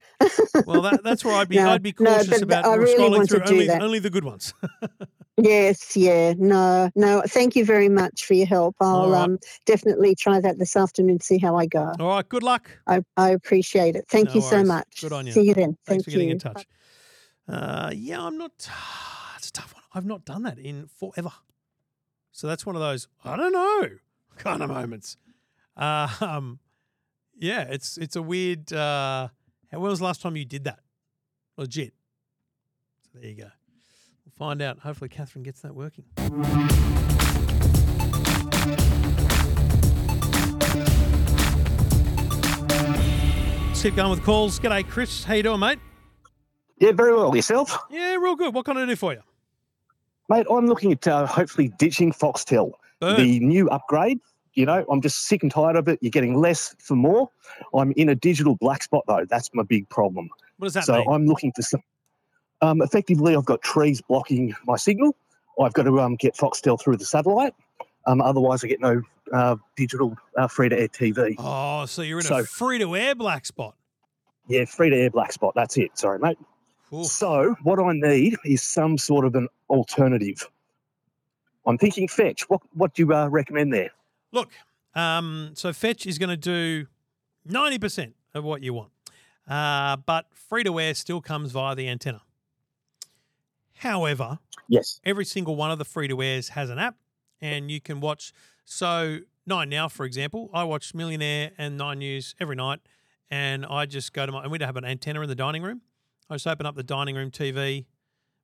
Well, that, that's where I'd <laughs> be. No, I'd be no, cautious but about I really scrolling want to through do only that. only the good ones. Yes, yeah, no, no. Thank you very much for your help. I'll right. um, definitely try that this afternoon. See how I go. All right. Good luck. I, I appreciate it. Thank No you so much. Good on you. See you then. Thanks Thank for getting you. in touch. Uh, yeah, I'm not. <sighs> It's a tough one. I've not done that in forever. So that's one of those I don't know <laughs> kind of moments. Uh, <laughs> um, yeah, it's it's a weird. Uh, when was the last time you did that? Legit. So there you go. We'll find out. Hopefully, Catherine gets that working. Let's keep going with calls. G'day, Chris. How you doing, mate? Yeah, very well. Yourself? Yeah, real good. What can I do for you? Mate, I'm looking at uh, hopefully ditching Foxtel. Boom. The new upgrade, you know, I'm just sick and tired of it. You're getting less for more. I'm in a digital black spot, though. That's my big problem. What does that so mean? I'm looking for some. Um, effectively, I've got trees blocking my signal. I've got to um, get Foxtel through the satellite. Um, otherwise, I get no uh, digital uh, free to air TV. Oh, so you're in a free to air black spot. Yeah, free to air black spot. That's it. Sorry, mate. Oof. So, what I need is some sort of an alternative. I'm thinking fetch. What what do you uh, recommend there? Look, um, so Fetch is going to do 90% of what you want, uh, but free to air still comes via the antenna. However, Yes. every single one of the free to airs has an app, and you can watch. So, Nine Now, for example, I watch Millionaire and Nine News every night, and I just go to my, and we don't have an antenna in the dining room. I just open up the dining room TV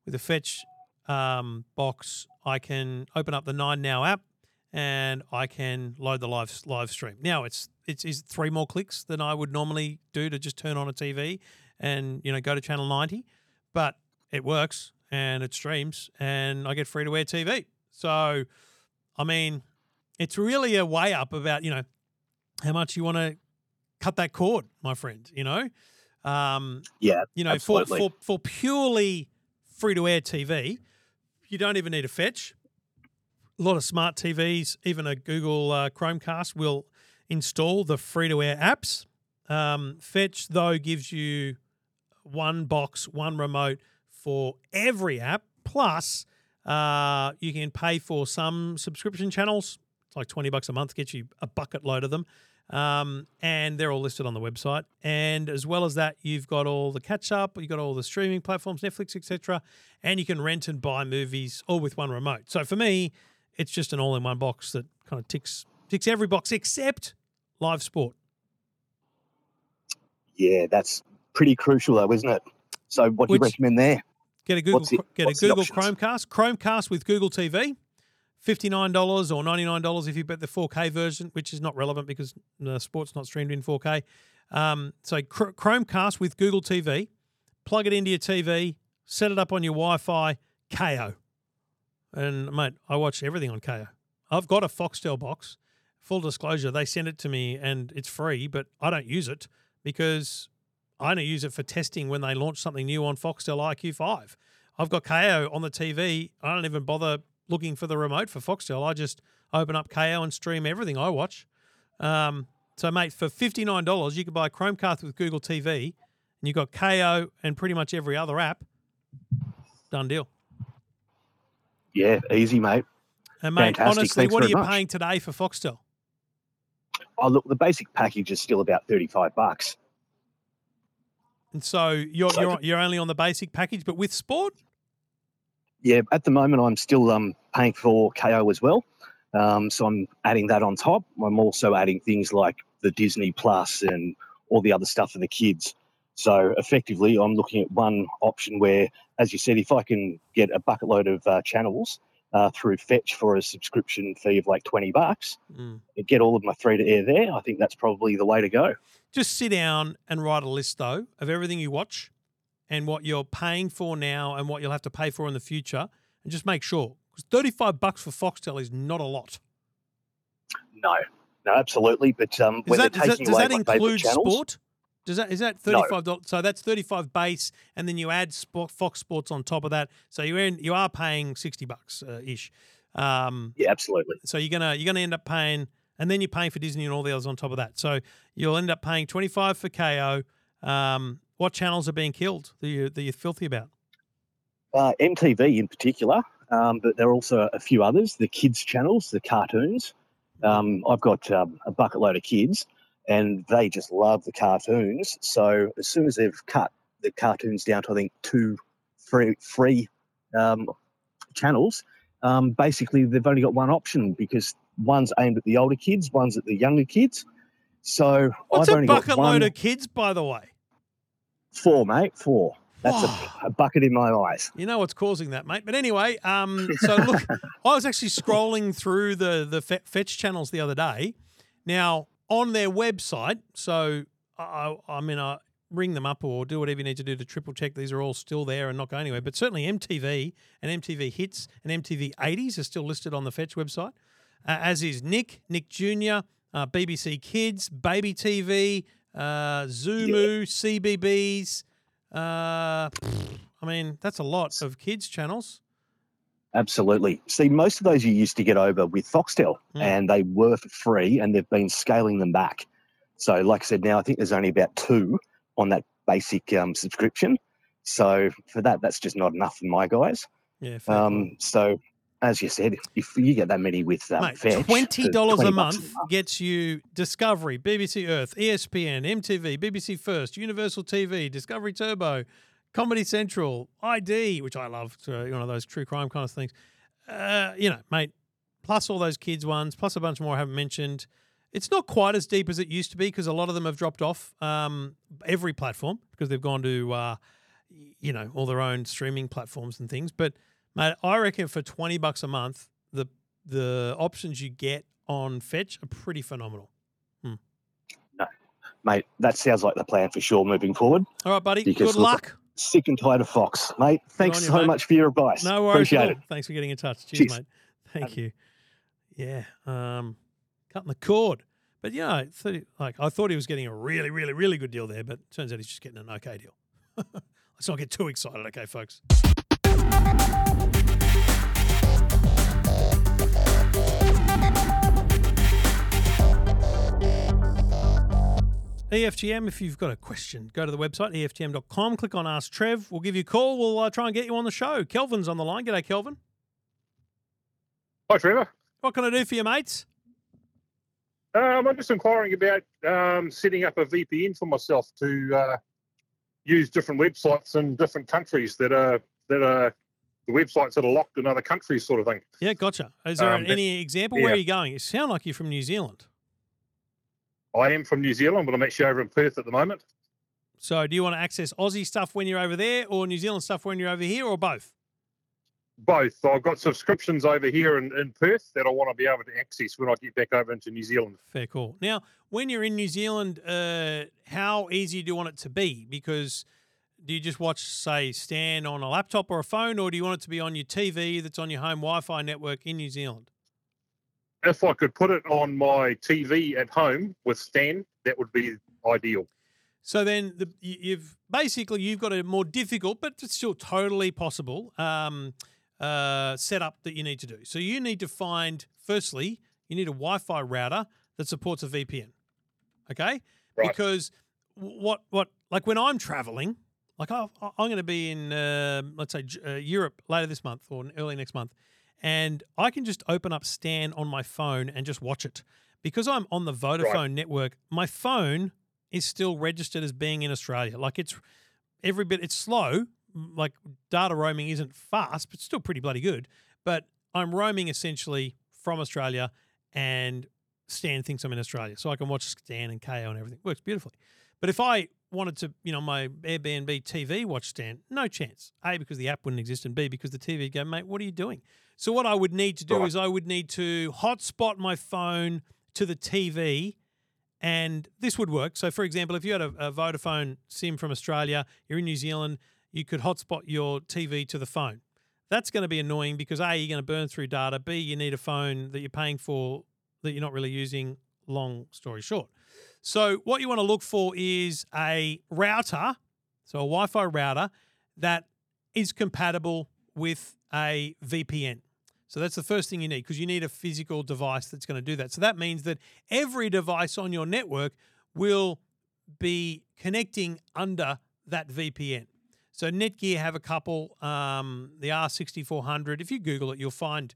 with a Fetch um, box. I can open up the Nine Now app, and I can load the live live stream. Now it's it's is three more clicks than I would normally do to just turn on a TV and you know go to channel ninety, but it works and it streams and I get free to air TV. So, I mean, it's really a way up about you know how much you want to cut that cord, my friend. You know, um, Yeah. you know, for, for for purely free to air TV, you don't even need a fetch. A lot of smart TVs, even a Google uh, Chromecast, will install the free to air apps. Um, fetch though gives you one box, one remote for every app. Plus, uh, you can pay for some subscription channels. It's like twenty bucks a month, gets you a bucket load of them. Um, and they're all listed on the website. And as well as that, you've got all the catch up, you've got all the streaming platforms, Netflix, etc. And you can rent and buy movies all with one remote. So for me, it's just an all-in-one box that kind of ticks ticks every box except live sport. Yeah, that's pretty crucial, though, isn't it? So, what do you recommend there? Get a Google the- get a Google? Chromecast, Chromecast with Google TV, fifty nine dollars or ninety nine dollars if you bet the four K version, which is not relevant because the sport's not streamed in four K. Um, so Chr- Chromecast with Google TV, plug it into your TV, set it up on your Wi-Fi, Kayo. And mate, I watch everything on Kayo. I've got a Foxtel box. Full disclosure, they send it to me and it's free, but I don't use it because I only use it for testing when they launch something new on Foxtel IQ5. I've got Kayo on the TV. I don't even bother looking for the remote for Foxtel. I just open up Kayo and stream everything I watch. Um, so, mate, for $59, you can buy Chromecast with Google TV and you've got Kayo and pretty much every other app. Done deal. Yeah, easy, mate. And, mate, Fantastic. honestly, Thanks what are you much. paying today for Foxtel? Oh, look, the basic package is still about 35 bucks. And so you're, So- you're, you're only on the basic package, but with sport? Yeah, at the moment, I'm still um, paying for Kayo as well. Um, so I'm adding that on top. I'm also adding things like the Disney Plus and all the other stuff for the kids. So effectively, I'm looking at one option where, as you said, if I can get a bucket load of uh, channels uh, through Fetch for a subscription fee of like 20 bucks, Mm. get all of my free to air there, I think that's probably the way to go. Just sit down and write a list, though, of everything you watch and what you're paying for now and what you'll have to pay for in the future, and just make sure. Because 35 bucks for Foxtel is not a lot. No, no, absolutely. But um, when that, they're does that, taking does that include channels, sport? Does that is that thirty five dollars? So that's thirty five base, and then you add Fox Sports on top of that. So you earn, you are paying sixty bucks uh, ish. Um, Yeah, absolutely. So you're gonna you're gonna end up paying, and then you're paying for Disney and all the others on top of that. So you'll end up paying twenty five for Kayo. Um, what channels are being killed that you that you're filthy about? uh, MTV in particular, um, but there are also a few others. The kids channels, the cartoons. Um, I've got um, a bucket load of kids, and they just love the cartoons. So as soon as they've cut the cartoons down to I think two free free um, channels, um, basically they've only got one option because one's aimed at the older kids, one's at the younger kids. So What's I've a only bucket load of kids, by the way? four, mate, four. That's a, a bucket in my eyes. You know what's causing that, mate. But anyway, um, <laughs> so look, I was actually scrolling through the the fetch channels the other day. Now on their website, so I, I I mean, I ring them up or do whatever you need to do to triple check these are all still there and not going anywhere. But certainly MTV and MTV Hits and MTV 80s are still listed on the Fetch website, uh, as is Nick, Nick Jr., uh, BBC Kids, Baby TV, uh, Zoomoo, CBeebies. Uh, I mean, that's a lot of kids channels. Absolutely. See, most of those you used to get over with Foxtel, Hmm. and they were for free, and they've been scaling them back. So, like I said, now I think there's only about two on that basic um, subscription. So, for that, that's just not enough for my guys. Yeah, Um, so, as you said, if you get that many with um, Mate, Fetch, twenty dollars a 20 bucks month gets you Discovery, BBC Earth, ESPN, MTV, BBC First, Universal TV, Discovery Turbo, Comedy Central, ID, which I love, so one of those true crime kind of things. Uh, you know, mate, plus all those kids ones, plus a bunch more I haven't mentioned. It's not quite as deep as it used to be because a lot of them have dropped off um, every platform because they've gone to, uh, you know, all their own streaming platforms and things. But mate, I reckon for twenty bucks a month, the the options you get on Fetch are pretty phenomenal. No, mate, that sounds like the plan for sure moving forward. All right, buddy. Because Good luck. Sick and tired of Fox, mate. Thanks you, so mate. much for your advice. No worries. Appreciate it. Thanks for getting in touch. Cheers, Cheers. mate. Thank you. Yeah. Um, cutting the cord. But yeah, thought he- like I thought he was getting a really, really, really good deal there, but turns out he's just getting an okay deal. <laughs> Let's not get too excited, okay, folks. EFTM, if you've got a question, go to the website, EFTM.com, click on Ask Trev. We'll give you a call. We'll uh, try and get you on the show. Kelvin's on the line. G'day, Kelvin. Hi, Trevor. What can I do for you, mates? Um, I'm just inquiring about um, setting up a VPN for myself to uh, use different websites in different countries that are that are the websites that are locked in other countries, sort of thing. Yeah, gotcha. Is there Um, any example? Where are you going? You sound like you're from New Zealand. I am from New Zealand, but I'm actually over in Perth at the moment. So do you want to access Aussie stuff when you're over there or New Zealand stuff when you're over here or both? both. I've got subscriptions over here in, in Perth that I want to be able to access when I get back over into New Zealand. Fair call. Now, when you're in New Zealand, uh, how easy do you want it to be? Because do you just watch, say, Stan on a laptop or a phone, or do you want it to be on your TV that's on your home Wi-Fi network in New Zealand? If I could put it on my TV at home with Stan, that would be ideal. So then, the, you- you've basically you've got a more difficult, but it's still totally possible um, uh, setup that you need to do. So you need to find, firstly, you need a Wi-Fi router that supports a VPN. Okay, Right. because what what like when I'm traveling, like I, I'm going to be in uh, let's say uh, Europe later this month or early next month, and I can just open up Stan on my phone and just watch it because I'm on the Vodafone network. My phone is still registered as being in Australia. Like it's every bit. It's slow. Like data roaming isn't fast, but still pretty bloody good. But I'm roaming essentially from Australia, and Stan thinks I'm in Australia, so I can watch Stan and Kayo and everything. Works beautifully. But if I wanted to, you know, my Airbnb TV watch Stan, no chance. A because the app wouldn't exist, and B because the TV would go, mate, what are you doing? So what I would need to do Right. is I would need to hotspot my phone to the TV and this would work. So, for example, if you had a, a Vodafone SIM from Australia, you're in New Zealand, you could hotspot your TV to the phone. That's going to be annoying because A, you're going to burn through data. B, you need a phone that you're paying for that you're not really using. Long story short. So, what you want to look for is a router, so a Wi Fi router that is compatible with a VPN. So that's the first thing you need because you need a physical device that's going to do that. So that means that every device on your network will be connecting under that VPN. So Netgear have a couple, um, the R6400. If you Google it, you'll find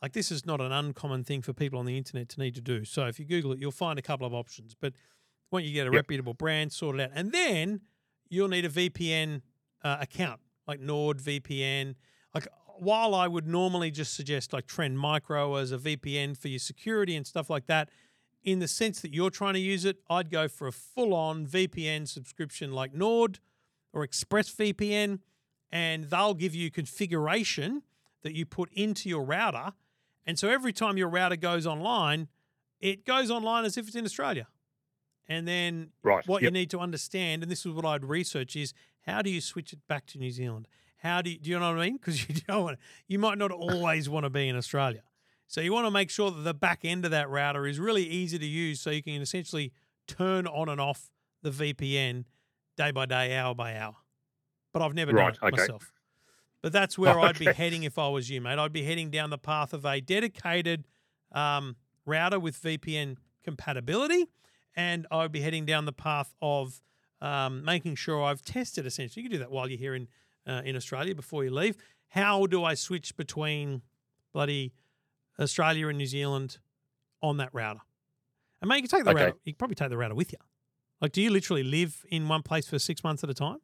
like this is not an uncommon thing for people on the internet to need to do. So if you Google it, you'll find a couple of options. But once you get a Yep. reputable brand, sort it out, and then you'll need a VPN uh, account like NordVPN. Like while I would normally just suggest like Trend Micro as a VPN for your security and stuff like that, in the sense that you're trying to use it, I'd go for a full-on VPN subscription like Nord or ExpressVPN, and they'll give you configuration that you put into your router. And so every time your router goes online, it goes online as if it's in Australia. And then Right, what you need to understand, and this is what I'd research, is how do you switch it back to New Zealand? How do you, do you know what I mean? Because you <laughs> don't want you might not always want to be in Australia. So you want to make sure that the back end of that router is really easy to use so you can essentially turn on and off the VPN day by day, hour by hour. But I've never Right, done it okay. myself. But that's where I'd be heading if I was you, mate. I'd be heading down the path of a dedicated um, router with VPN compatibility, and I would be heading down the path of um, making sure I've tested. Essentially, you can do that while you're here in uh, in Australia before you leave. How do I switch between bloody Australia and New Zealand on that router? And mate, you can take the Okay. router. You can probably take the router with you. Like, do you literally live in one place for six months at a time?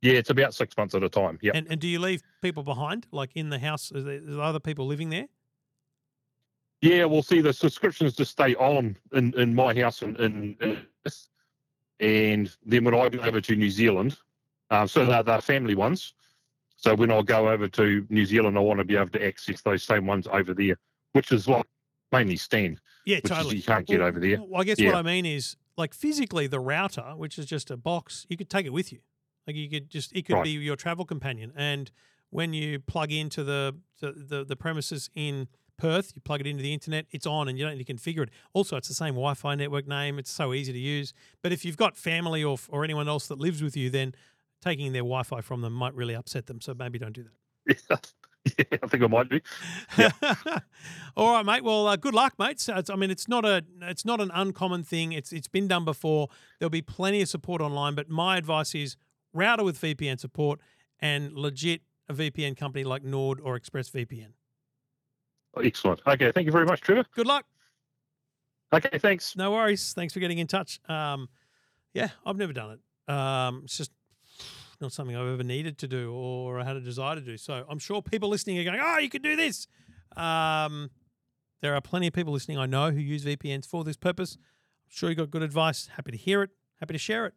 Yeah, it's about six months at a time. Yeah. And and do you leave people behind, like in the house? Is there, is there other people living there? Yeah, well, see, the subscriptions just stay on in, in my house in, in and then when I go over to New Zealand, um, so they're, they're family ones. So when I go over to New Zealand, I want to be able to access those same ones over there, which is like mainly Stan, Yeah, totally. you can't get Well, over there. Well, I guess Yeah. what I mean is, like physically, the router, which is just a box, you could take it with you. Like you could just, it could Right. be your travel companion. And when you plug into the, the the the premises in Perth, you plug it into the internet, it's on, and you don't need to configure it. Also, it's the same Wi-Fi network name. It's so easy to use. But if you've got family or or anyone else that lives with you, then taking their Wi-Fi from them might really upset them. So maybe don't do that. <laughs> yeah, I think I might be. <laughs> All right, mate. Well, uh, good luck, mate. So it's, I mean, it's not a it's not an uncommon thing. It's it's been done before. There'll be plenty of support online, but my advice is router with VPN support and legit a VPN company like Nord or ExpressVPN. Excellent. Okay, thank you very much, Trevor. Good luck. Okay, thanks. No worries. Thanks for getting in touch. Um, yeah, I've never done it. Um, it's just not something I've ever needed to do or had a desire to do. So I'm sure people listening are going, "Oh, you can do this." Um, there are plenty of people listening I know who use VPNs for this purpose. I'm sure you got good advice. Happy to hear it. Happy to share it.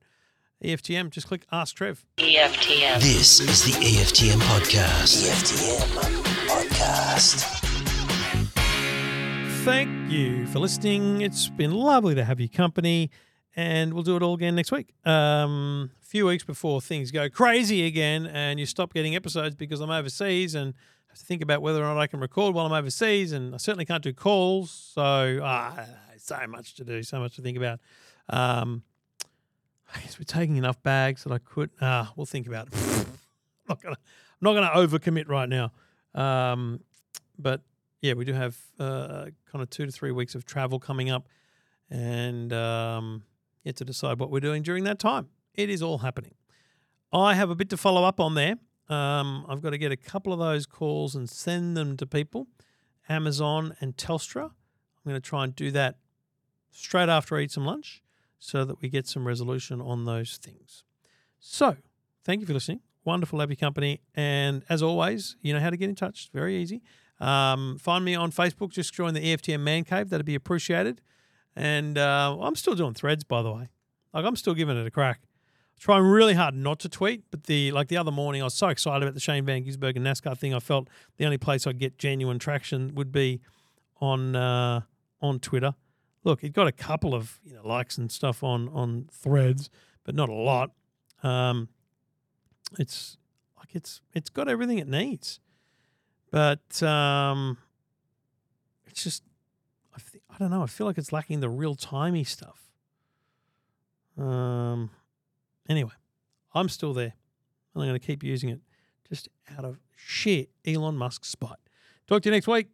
EFTM. Just click Ask Trev. EFTM. This is the EFTM podcast. EFTM podcast. Thank you for listening. It's been lovely to have your company, and we'll do it all again next week. Um, a few weeks before things go crazy again, and you stop getting episodes because I'm overseas and have to think about whether or not I can record while I'm overseas, and I certainly can't do calls. So ah, so much to do, so much to think about. Um, I guess we're taking enough bags that I could. Ah, we'll think about it. <laughs> I'm not gonna. I'm not gonna overcommit right now. Um, but yeah, we do have uh, kind of two to three weeks of travel coming up, and um, yet to decide what we're doing during that time. It is all happening. I have a bit to follow up on there. Um, I've got to get a couple of those calls and send them to people, Amazon and Telstra. I'm going to try and do that straight after I eat some lunch so that we get some resolution on those things. So, thank you for listening. Wonderful your company. And as always, you know how to get in touch. It's very easy. Um, find me on Facebook. Just join the EFTM Man Cave. That'd be appreciated. And uh, I'm still doing threads, by the way. Like I'm still giving it a crack. Trying really hard not to tweet, but the like the other morning, I was so excited about the Shane Van Gisbergen NASCAR thing. I felt the only place I'd get genuine traction would be on uh, on Twitter. Look, it got a couple of you know likes and stuff on on threads, but not a lot. Um, it's like it's it's got everything it needs, but um, it's just don't know. I feel like it's lacking the real timey stuff. Um. Anyway, I'm still there, and I'm going to keep using it just out of sheer Elon Musk spite. Talk to you next week.